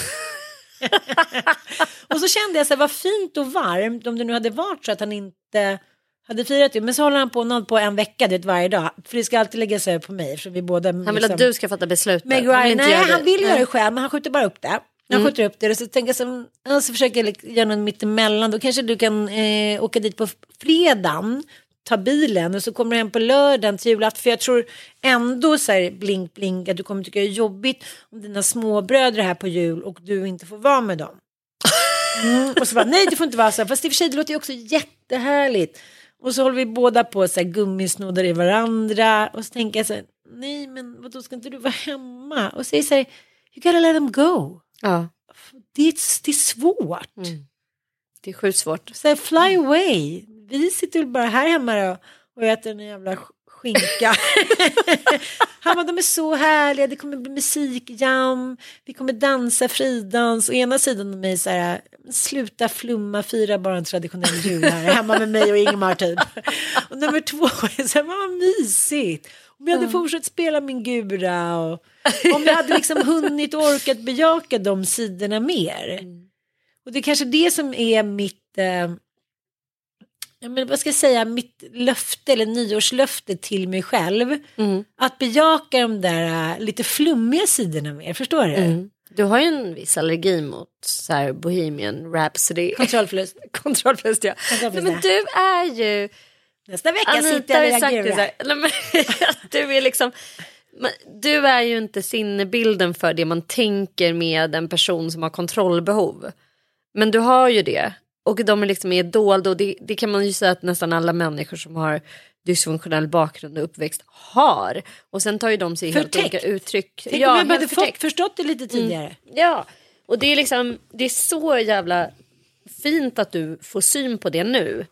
och så kände jag så här, vad fint och varmt om det nu hade varit så att han inte hade firat det. Men så håller han på och på en vecka, det varje dag. För det ska alltid läggas över på mig. För vi båda, Han vill att du ska fatta beslut. Meg Han vill Ryan, inte nej han vill göra det själv men han skjuter bara upp det. Mm. skjuter upp det så tänker jag så, ja, så försöker jag like- göra något mittemellan. Då kanske du kan eh, åka dit på fredagen, ta bilen och så kommer du hem på lördagen till julafton. För jag tror ändå så här blink blink att du kommer tycka det är jobbigt om dina småbröder är här på jul och du inte får vara med dem. Mm, och så bara nej du får inte vara så här. Fast i och för sig det låter ju också jättehärligt. Och så håller vi båda på så här gummisnoddar i varandra. Och så tänker jag så här, nej men vadå ska inte du vara hemma? Och säger så här, you gotta let them go. Ja. Det är, det är svårt. Mm. Det är sjukt svårt. Så här, fly away. Vi sitter väl bara här hemma och, och äter en jävla sk- skinka. Han bara, de är så härliga, det kommer bli musikjam, vi kommer dansa fridans. Och ena sidan av mig så här, sluta flumma, fira bara en traditionell jul här hemma med mig och Ingmar typ. Och nummer två är så här, vad mysigt. Om jag hade fortsatt spela min gura och om jag hade liksom hunnit och orkat bejaka de sidorna mer. Och det är kanske det som är mitt, eh, men vad ska jag säga, mitt löfte eller nyårslöfte till mig själv. Mm. Att bejaka de där eh, lite flummiga sidorna mer, förstår du? Mm. Du har ju en viss allergi mot så här Bohemian Rhapsody. Kontrollförlust. Kontrollförlust ja. Nej, men du är ju Nästa vecka Anita sitter jag och att du är liksom du är ju inte sinnebilden för det man tänker med en person som har kontrollbehov. Men du har ju det. Och de är liksom är dolda och det, det kan man ju säga att nästan alla människor som har dysfunktionell bakgrund och uppväxt har. Och sen tar ju de sig helt Förtäckt. olika uttryck. Tänk om ja, jag hade helt fått, förstått det lite tidigare. Ja, och det är liksom det är så jävla fint att du får syn på det nu.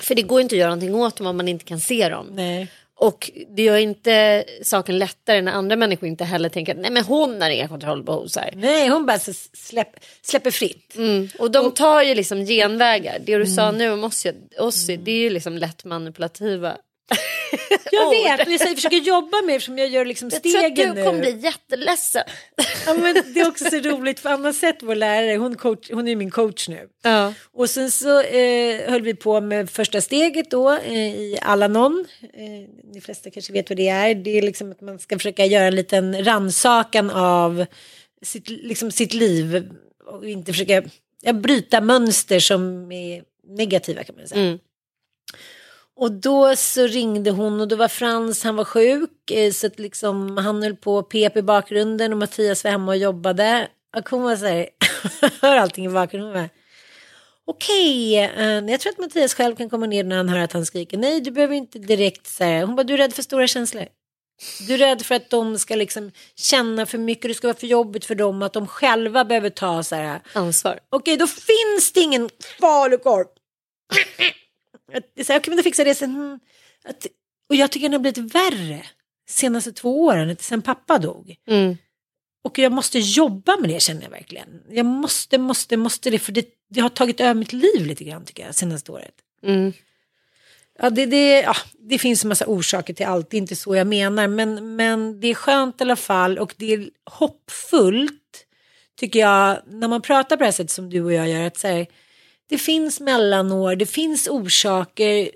För det går inte att göra någonting åt dem om man inte kan se dem. Nej. Och det gör inte saken lättare när andra människor inte heller tänker att nej men hon har inga kontrollbehov. Så här. Nej, hon bara släpp, släpper fritt. Mm. Och de tar ju liksom genvägar. Det du sa Mm. nu om oss, oss det är ju liksom lätt manipulativa. Jag vet, men jag säger, försöker jobba med eftersom jag gör liksom Jag tror att stegen du nu. kommer bli jätteledsen. Ja, men det är också så roligt för Anna Sett, vår lärare, hon, coach, hon är min coach nu. Ja. Och sen så eh, höll vi på med första steget då eh, i Alanon. Eh, de flesta kanske vet vad det är. Det är liksom att man ska försöka göra en liten ransakan av sitt, liksom sitt liv och inte försöka ja, bryta mönster som är negativa kan man säga. Mm. Och då så ringde hon och då var Frans, han var sjuk. eh, Så att liksom han höll på pep i bakgrunden och Mattias var hemma och jobbade. Och hon var så här, hör allting i bakgrunden. Hon bara, Okej, eh, jag tror att Mattias själv kan komma ner när han hör att han skriker. Nej, du behöver inte direkt säga. Hon bara, du är rädd för stora känslor. Du är rädd för att de ska liksom känna för mycket, det ska vara för jobbigt för dem, att de själva behöver ta så här. Ansvar. Okej, då finns det ingen falukorv. Att så här, fixar jag det sen. Hmm, Att, och jag tycker den har blivit värre senaste två åren, sen pappa dog. Mm. Och jag måste jobba med det känner jag verkligen. Jag måste, måste, måste det, för det, det har tagit över mitt liv lite grann tycker jag, senaste året. Mm. Ja, det, det, ja, det finns en massa orsaker till allt, det är inte så jag menar. Men, men det är skönt i alla fall och det är hoppfullt tycker jag när man pratar på det här sättet som du och jag gör. Att så här, det finns mellanår, det finns orsaker.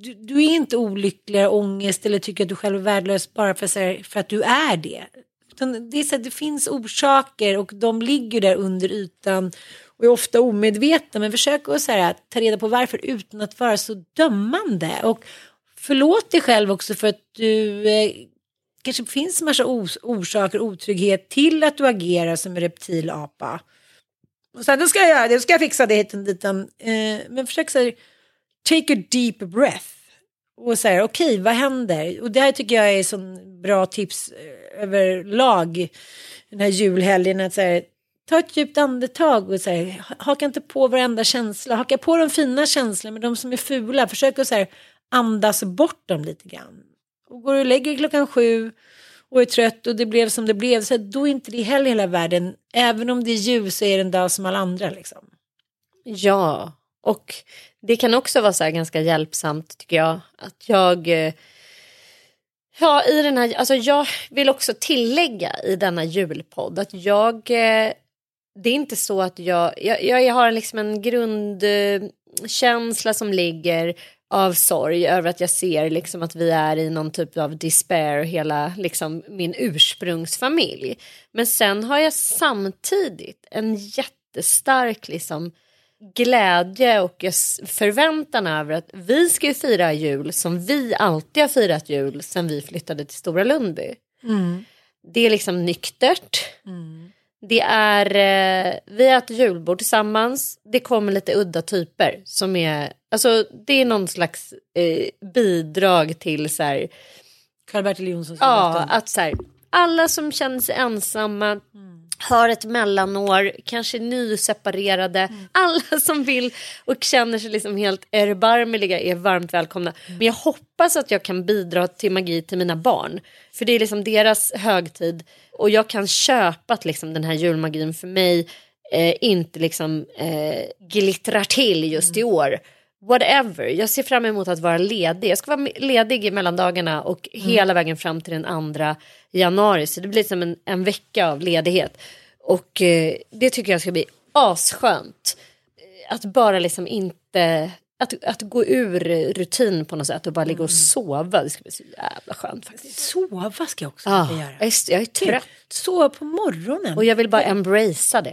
Du, du är inte olycklig, ångest eller tycker att du själv är värdelös bara för, här, för att du är det. Utan det, är så här, det finns orsaker och de ligger där under ytan och är ofta omedvetna. Men försök att så här, ta reda på varför utan att vara så dömande. Och förlåt dig själv också för att du eh, kanske finns en massa orsaker, otrygghet till att du agerar som en reptilapa. Så sen, ska jag göra, det ska jag fixa det hit och dit. Um, eh, men försök så här, take a deep breath. Och säga, okej, vad händer? Och det här tycker jag är sån bra tips eh, överlag den här julhelgen. Att så här, ta ett djupt andetag och så här, haka inte på varenda känsla. Haka på de fina känslorna, men de som är fula, försök att så här, andas bort dem lite grann. Och går du och lägger dig klockan sju och är trött och det blev som det blev, så då är inte det heller hela världen. Även om det är ljus så är det en dag som alla andra. Liksom. Ja, och det kan också vara så här ganska hjälpsamt tycker jag. Att jag, eh, ja i den här, alltså jag vill också tillägga i denna julpodd att jag, eh, det är inte så att jag, jag, jag har liksom en grundkänsla som ligger av sorg över att jag ser liksom att vi är i någon typ av despair hela liksom min ursprungsfamilj. Men sen har jag samtidigt en jättestark liksom glädje och förväntan över att vi ska ju fira jul som vi alltid har firat jul sen vi flyttade till Stora Lundby. Det är liksom nyktert. Det är, eh, vi äter julbord tillsammans. Det kommer lite udda typer som är, alltså det är någon slags eh, bidrag till så här, Karl-Bertil Jonssons ja, att så här, alla som känner sig ensamma, har ett mellanår, kanske nyseparerade. Alla som vill och känner sig liksom helt erbarmeliga är varmt välkomna. Men jag hoppas att jag kan bidra till magi till mina barn. För det är liksom deras högtid och jag kan köpa att liksom den här julmagin för mig eh, inte liksom eh, glittrar till just i år. Whatever, jag ser fram emot att vara ledig. Jag ska vara ledig i mellandagarna och hela vägen fram till den andra januari. Så det blir som en, en vecka av ledighet. Och eh, det tycker jag ska bli asskönt. Eh, Att bara liksom inte, att, att gå ur rutin på något sätt och bara ligga och sova. Det ska bli så jävla skönt faktiskt. Sova ska jag också Ah, göra. jag, är, jag är trött Sova på morgonen. och jag vill bara embracea det.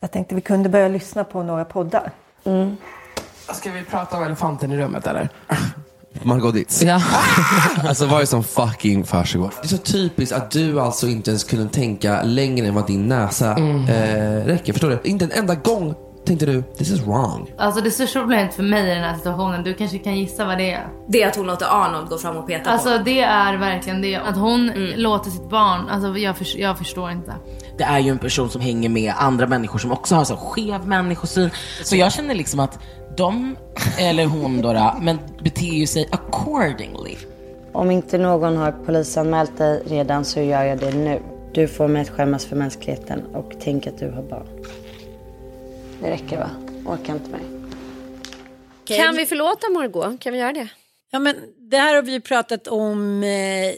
Jag tänkte vi kunde börja lyssna på några poddar. Ska vi prata om elefanten i rummet eller? Margot Ditz. Ja. Alltså vad är det som fucking försiggår? Det är så typiskt att du alltså inte ens kunde tänka längre än vad din näsa Mm. eh, räcker. Förstår du? Inte en enda gång tänkte du, this is wrong. Alltså det största problemet för mig i den här situationen, du kanske kan gissa vad det är? Det är att hon låter Arnold gå fram och peta på Alltså det är verkligen det. Att hon Mm. låter sitt barn, alltså jag, förs- jag förstår inte. Det är ju en person som hänger med andra människor som också har så skev människosyn. Så jag känner liksom att de, eller hon då, då men beter ju sig accordingly. Om inte någon har polisanmält dig redan så gör jag det nu. Du får mig att skämmas för mänskligheten och tänk att du har barn. Det räcker va? Orkar inte mer. Kan vi förlåta Margot? Kan vi göra det? Ja, men det här har vi ju pratat om eh,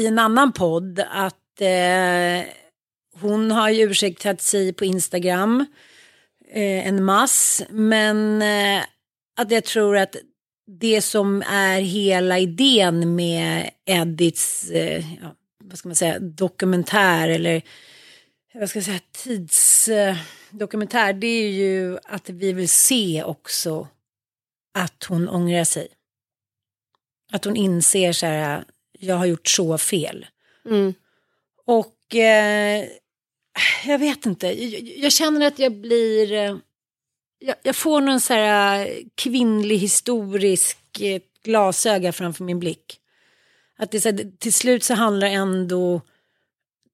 i en annan podd. Att eh, hon har ju ursäktat sig på Instagram eh, en mass. Men eh, att jag tror att det som är hela idén med Edits, eh, ja, vad ska man säga, dokumentär eller vad ska jag säga, tidsdokumentär, det är ju att vi vill se också att hon ångrar sig. Att hon inser så här, jag har gjort så fel. Mm. Och eh, jag vet inte, jag, jag känner att jag blir, eh, jag, jag får någon så här eh, kvinnlig historisk eh, glasöga framför min blick. Att det så här, till slut så handlar ändå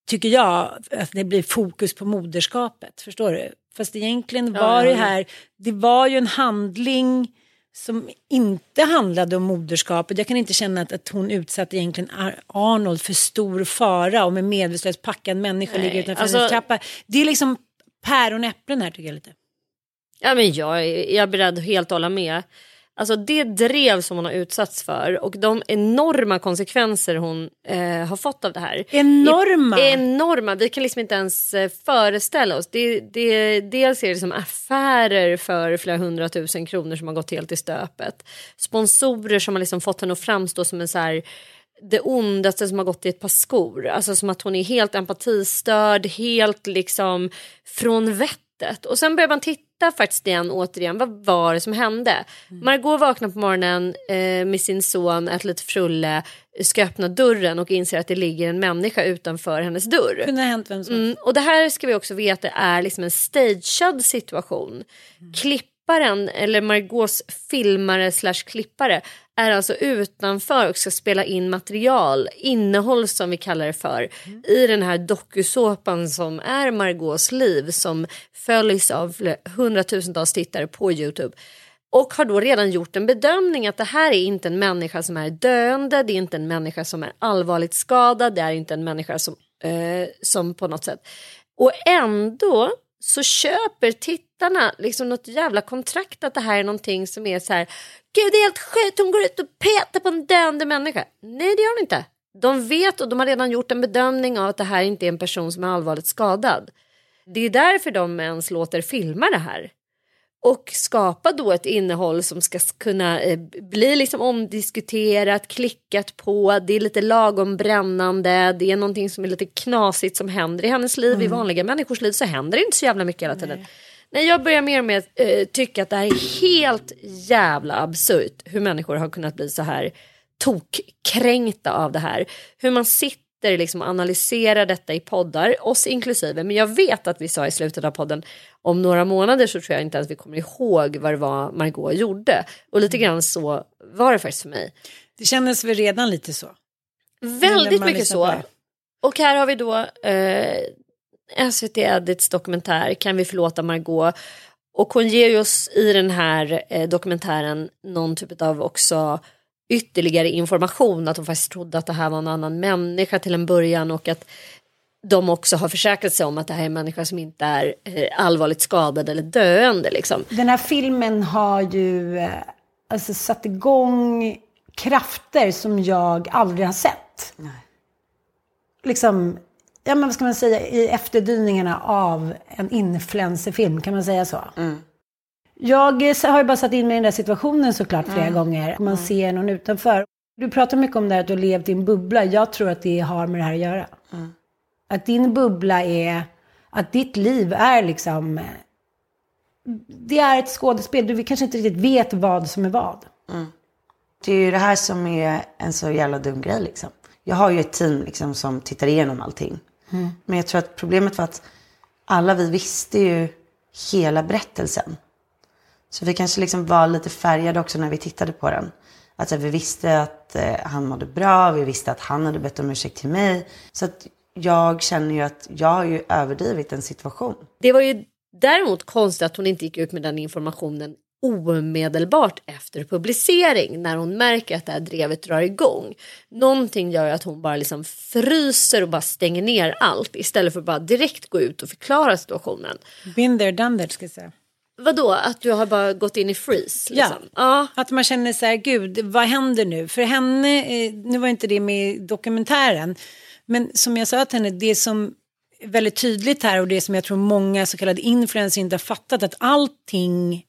tycker jag, att det blir fokus på moderskapet. Förstår du? Fast egentligen Ja, var jag det här, det var ju en handling som inte handlade om moderskapet. Jag kan inte känna att, att hon utsatte egentligen Ar- Arnold för stor fara och med medvetslöst packad människa Nej, ligger utanför alltså- hennes trappa. Det är liksom päron och äpplen här tycker jag lite. Ja, men jag, jag är beredd att helt hålla med. Alltså det drev som hon har utsatts för och de enorma konsekvenser hon eh, har fått av det här. Enorma? Är, enorma. Vi kan liksom inte ens eh, föreställa oss. Det, det, dels är det som affärer för flera hundratusen kronor som har gått helt i stöpet. Sponsorer som har liksom fått henne att framstå som en så här det ondaste som har gått i ett par skor. Alltså som att hon är helt empatistörd, helt liksom från vettet. Och sen börjar man titta faktiskt igen återigen, vad var det som hände? Margot vaknar på morgonen eh, med sin son, äter lite frulle, ska öppna dörren och inser att det ligger en människa utanför hennes dörr. kunde ha hänt vem som Mm, och det här ska vi också veta är liksom en stagead situation. Klipparen, eller Margaux filmare slash klippare, är alltså utanför och ska spela in material, innehåll som vi kallar det för, i den här dokusåpan som är Margaux liv som följs av hundratusentals tittare på Youtube. Och har då redan gjort en bedömning att det här är inte en människa som är döende, det är inte en människa som är allvarligt skadad, det är inte en människa som, eh, som på något sätt. Och ändå så köper tittarna liksom något jävla kontrakt att det här är någonting som är så här, gud det är helt sjukt, hon går ut och petar på en döende människa. Nej det gör hon inte. De vet och de har redan gjort en bedömning av att det här inte är en person som är allvarligt skadad. Det är därför de ens låter filma det här och skapa då ett innehåll som ska kunna eh, bli liksom omdiskuterat, klickat på, det är lite lagom brännande, det är någonting som är lite knasigt som händer i hennes liv, i vanliga människors liv så händer det inte så jävla mycket hela tiden. Nej, jag börjar mer och mer eh, tycka att det här är helt jävla absurt hur människor har kunnat bli så här tokkränkta av det här. Hur man sitter liksom och analyserar detta i poddar, oss inklusive. Men jag vet att vi sa i slutet av podden om några månader så tror jag inte att vi kommer ihåg vad det var Margot gjorde. Och lite grann så var det faktiskt för mig. Det kändes väl redan lite så. Väldigt mycket så. Och här har vi då eh, SVT Edits dokumentär Kan vi förlåta Margot? Och hon ger ju oss i den här eh, dokumentären någon typ av också ytterligare information att hon faktiskt trodde att det här var en annan människa till en början och att de också har försäkrat sig om att det här är en människa som inte är eh, allvarligt skadad eller döende liksom. Den här filmen har ju eh, alltså, satt igång krafter som jag aldrig har sett. Liksom, ja men vad ska man säga, i efterdyningarna av en influencerfilm, kan man säga så? Jag eh, har ju bara satt in mig i den där situationen såklart flera Mm. gånger. Man ser någon utanför. Du pratar mycket om det här att du har levt i en bubbla. Jag tror att det har med det här att göra. Att din bubbla är, att ditt liv är liksom, eh, det är ett skådespel. Du kanske inte riktigt vet vad som är vad. Det är ju det här som är en så jävla dum grej liksom. Jag har ju ett team liksom som tittar igenom allting. Mm. Men jag tror att problemet var att alla vi visste ju hela berättelsen. Så vi kanske liksom var lite färgade också när vi tittade på den. Alltså vi visste att eh, han mådde bra, vi visste att han hade bett om ursäkt till mig. Så att jag känner ju att jag har ju överdrivit en situation. Det var ju däremot konstigt att hon inte gick ut med den informationen omedelbart efter publicering när hon märker att det här drevet drar igång. Någonting gör att hon bara liksom fryser och bara stänger ner allt istället för att bara direkt gå ut och förklara situationen. Been there, done that, ska jag säga. Vadå, att du har bara gått in i freeze? Ja. Liksom? ja. Att man känner så här, gud, vad händer nu? För henne, eh, nu var inte det med i dokumentären, men som jag sa till henne, det som är väldigt tydligt här och det som jag tror många så kallade influencers inte har fattat, att allting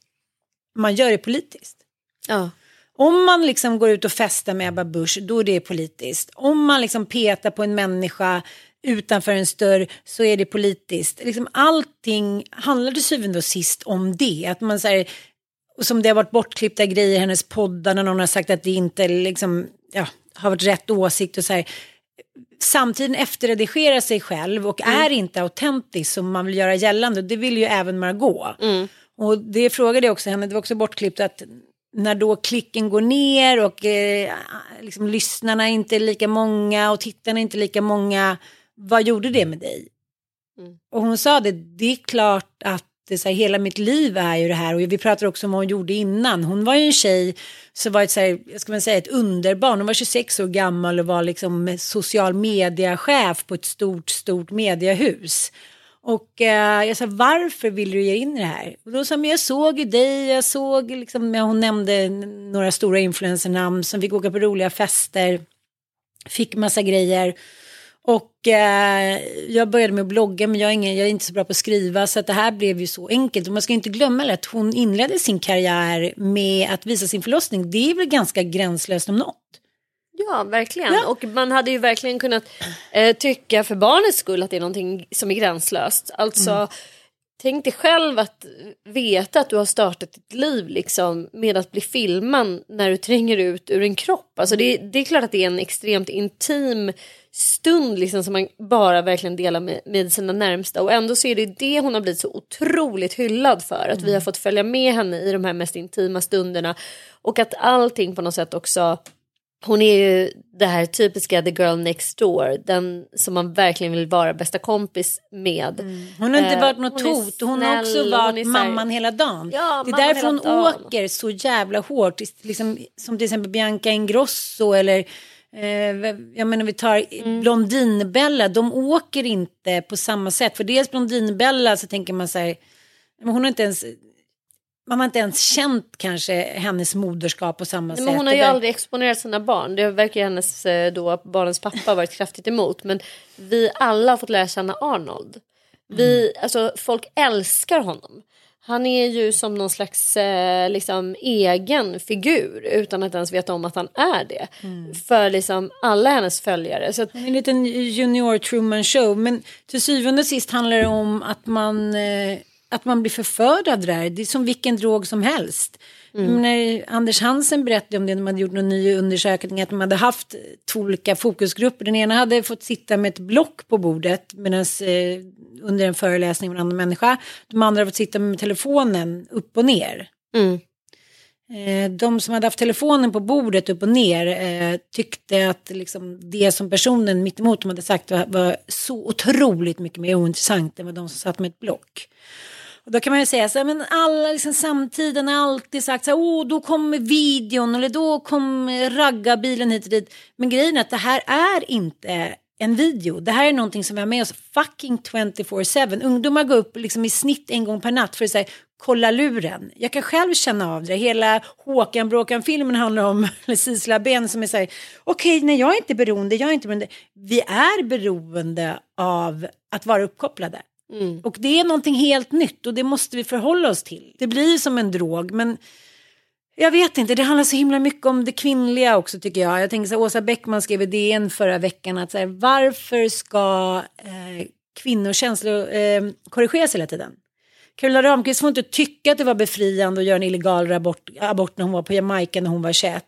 man gör är politiskt. Ja. Om man liksom går ut och festar med Ebba Busch, då är det politiskt. Om man liksom petar på en människa utanför en större så är det politiskt. Liksom allting handlar till syvende och sist om det. Att man säger, och som det har varit bortklippta grejer i hennes poddar när någon har sagt att det inte liksom, ja, har varit rätt åsikt och så här. Samtiden efterredigerar sig själv och är inte autentisk som man vill göra gällande. Det vill ju även Margot. Och det frågade jag också henne, det var också bortklippt att när då klicken går ner och eh, liksom, lyssnarna inte är lika många och tittarna inte lika många, vad gjorde det med dig? Och hon sa det, det är klart att det, så här, hela mitt liv är ju det här och vi pratar också om vad hon gjorde innan. Hon var ju en tjej som var ett, så här, jag ska man säga, ett underbarn. Hon var 26 år gammal och var liksom social mediechef på ett stort, stort mediehus. Och eh, jag sa, varför vill du ge in i det här? Och då sa men jag såg ju dig, jag såg liksom, hon nämnde några stora influencernamn som fick åka på roliga fester, fick massa grejer. Och eh, jag började med att blogga men jag är, ingen, jag är inte så bra på att skriva så att det här blev ju så enkelt. Och man ska inte glömma att hon inledde sin karriär med att visa sin förlossning. Det är väl ganska gränslöst om något. Ja, verkligen. Och man hade ju verkligen kunnat eh, tycka för barnets skull att det är någonting som är gränslöst. Alltså, Mm. Tänk dig själv att veta att du har startat ditt liv liksom, med att bli filmad när du tränger ut ur en kropp. Alltså, det, det är klart att det är en extremt intim stund liksom, som man bara verkligen delar med, med sina närmsta. Och ändå så är det det hon har blivit så otroligt hyllad för. Att vi har fått följa med henne i de här mest intima stunderna. Och att allting på något sätt också hon är ju det här typiska the girl next door, den som man verkligen vill vara bästa kompis med. Hon har inte Eh, varit något hon hot, hon har också varit här- mamman hela dagen. Ja, det är därför hon dagen. åker så jävla hårt, liksom, som till exempel Bianca Ingrosso eller eh, jag menar vi tar Mm. Blondinbella, de åker inte på samma sätt. För dels Blondinbella så tänker man så här, hon har inte ens, man har inte ens känt kanske hennes moderskap på samma Nej, sätt. men hon har ju aldrig exponerat sina barn. Det verkar hennes eh, då, barnens pappa varit kraftigt emot. Men vi alla har fått lära känna Arnold. Vi, alltså, folk älskar honom. Han är ju som någon slags eh, liksom, egen figur utan att ens veta om att han är det. För liksom, alla hennes följare. Så att, En liten junior Truman show. Men till syvende och sist handlar det om att man, eh, att man blir förförd av det där. Det är som vilken drog som helst. Mm. När Anders Hansen berättade om det, de hade gjort någon ny undersökning, att de hade haft två olika fokusgrupper. Den ena hade fått sitta med ett block på bordet medans, eh, under en föreläsning med en annan människa. De andra hade fått sitta med telefonen upp och ner. Mm. Eh, de som hade haft telefonen på bordet upp och ner eh, tyckte att liksom det som personen mittemot dem hade sagt var, var så otroligt mycket mer ointressant än vad de som satt med ett block. Och då kan man ju säga så här, men alla liksom samtiden har alltid sagt så här, åh då kommer videon eller då kom raggarbilen hit och dit. Men grejen är att det här är inte en video. Det här är någonting som vi har med oss fucking 24-7. Ungdomar går upp liksom i snitt en gång per natt för att säga kolla luren. Jag kan själv känna av det. Hela Håkan Bråkan-filmen handlar om Sisela Ben som är så här, okej, nej jag är inte beroende, jag är inte beroende. Vi är beroende av att vara uppkopplade. Och det är någonting helt nytt och det måste vi förhålla oss till. Det blir som en drog, men jag vet inte, det handlar så himla mycket om det kvinnliga också tycker jag. Jag tänker så här, Åsa Bäckman skrev i DN förra veckan att så här, varför ska eh, kvinnor känslor eh, korrigeras hela tiden? Carola Ramqvist får inte tycka att det var befriande att göra en illegal abort, abort när hon var på Jamaica när hon var 21.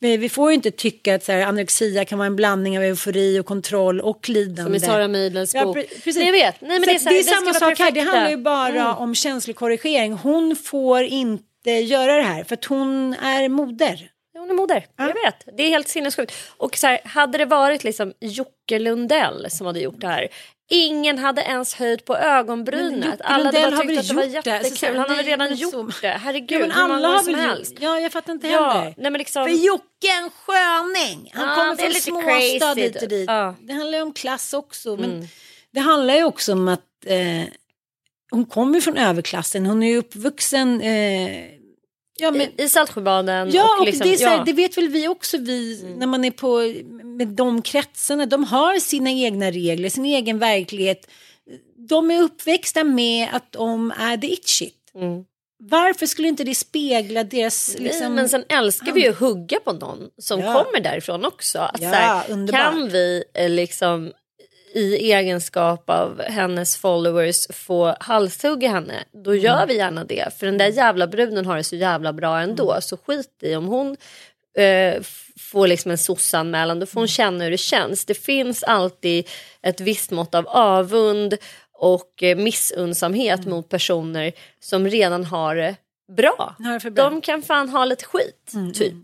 Vi får ju inte tycka att så här, anorexia kan vara en blandning av eufori och kontroll och lidande. som i Sara Meidlers Ja, bok. pre- precis. Nej, jag vet. Nej, men Så det är, så här, det är samma sak här, det handlar ju bara Mm. om känslokorrigering. Hon får inte göra det här för att hon är moder. Hon är moder, jag vet. Det är helt sinnessjukt. Och så här, hade det varit liksom Jocke Lundell som hade gjort det här. Ingen hade ens höjt på ögonbrynet. Alla hade bara tyckt att det var det? Jättekul. här, Han har väl redan gjort så- det. Herregud, Ja, men hur många alla har som helst. gjort Ja, jag fattar inte Ja, heller. nej, men liksom... För Jocke är en sköning. Han Ja, kommer det från småstad dit och dit. ja. Det handlar ju om klass också. Men Mm. det handlar ju också om att eh, hon kommer från överklassen. Hon är ju uppvuxen eh, ja, men, I, I Saltsjöbaden. Ja, och, liksom, det, är så här, ja. det vet väl vi också, vi, när man är på med de kretsarna. De har sina egna regler, sin egen verklighet. De är uppväxta med att de är the it shit. Mm. Varför skulle inte det spegla deras... Nej, Liksom, men sen älskar vi ju att hugga på någon som Ja. kommer därifrån också. Att Ja, så här, kan vi eh, liksom i egenskap av hennes followers få halshugga henne, då Mm. gör vi gärna det. För den där jävla bruden har det så jävla bra ändå. Mm. Så skit i om hon eh, får liksom en sossanmälan, då får Mm. hon känna hur det känns. Det finns alltid ett visst mått av avund och eh, missunnsamhet Mm. mot personer som redan har det bra. De kan fan ha lite skit, typ.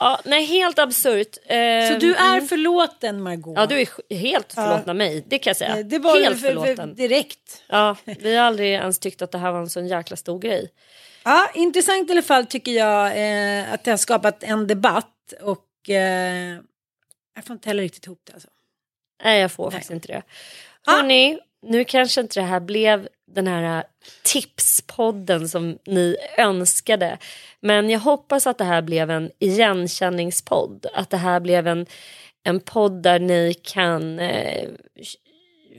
Ja, nej, helt absurt. Eh, Så du är mm. förlåten Margot? Ja, du är helt förlåten Ja. av mig. Det kan jag säga. Eh, Det var helt för, för, förlåten. direkt. Ja, vi har aldrig ens tyckt att det här var en sån jäkla stor grej. Ja, intressant i alla fall tycker jag eh, att det har skapat en debatt och eh, jag får inte heller riktigt ihop det alltså. Nej, jag får faktiskt inte det. Hörni, nu kanske inte det här blev den här äh, tipspodden som ni önskade. Men jag hoppas att det här blev en igenkänningspodd. Att det här blev en, en podd där ni kan eh,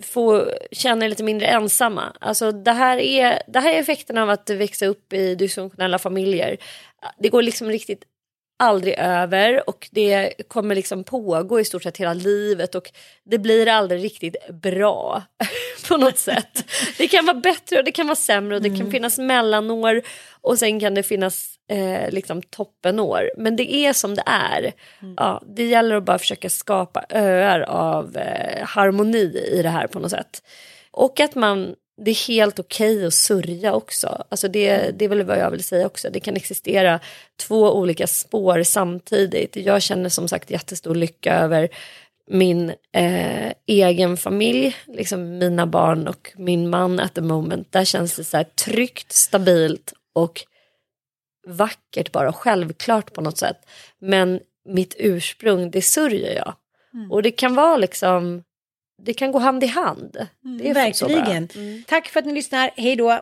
få känna er lite mindre ensamma. Alltså det här är, det här är effekten av att växa upp i dysfunktionella familjer. Det går liksom riktigt aldrig över och det kommer liksom pågå i stort sett hela livet och det blir aldrig riktigt bra på något sätt. Det kan vara bättre och det kan vara sämre och det kan finnas mellanår och sen kan det finnas eh, liksom toppenår. Men det är som det är. Ja, det gäller att bara försöka skapa öar av eh, harmoni i det här på något sätt. Och att man, det är helt okej att sörja också. Alltså det, det är väl vad jag vill säga också. Det kan existera två olika spår samtidigt. Jag känner som sagt jättestor lycka över min eh, egen familj, liksom mina barn och min man at the moment. Där känns det så här tryggt, stabilt och vackert bara, självklart på något sätt. Men mitt ursprung, det sörjer jag. Och det kan vara liksom, det kan gå hand i hand. Det är så bra. Verkligen. Tack för att ni lyssnar. Hej då.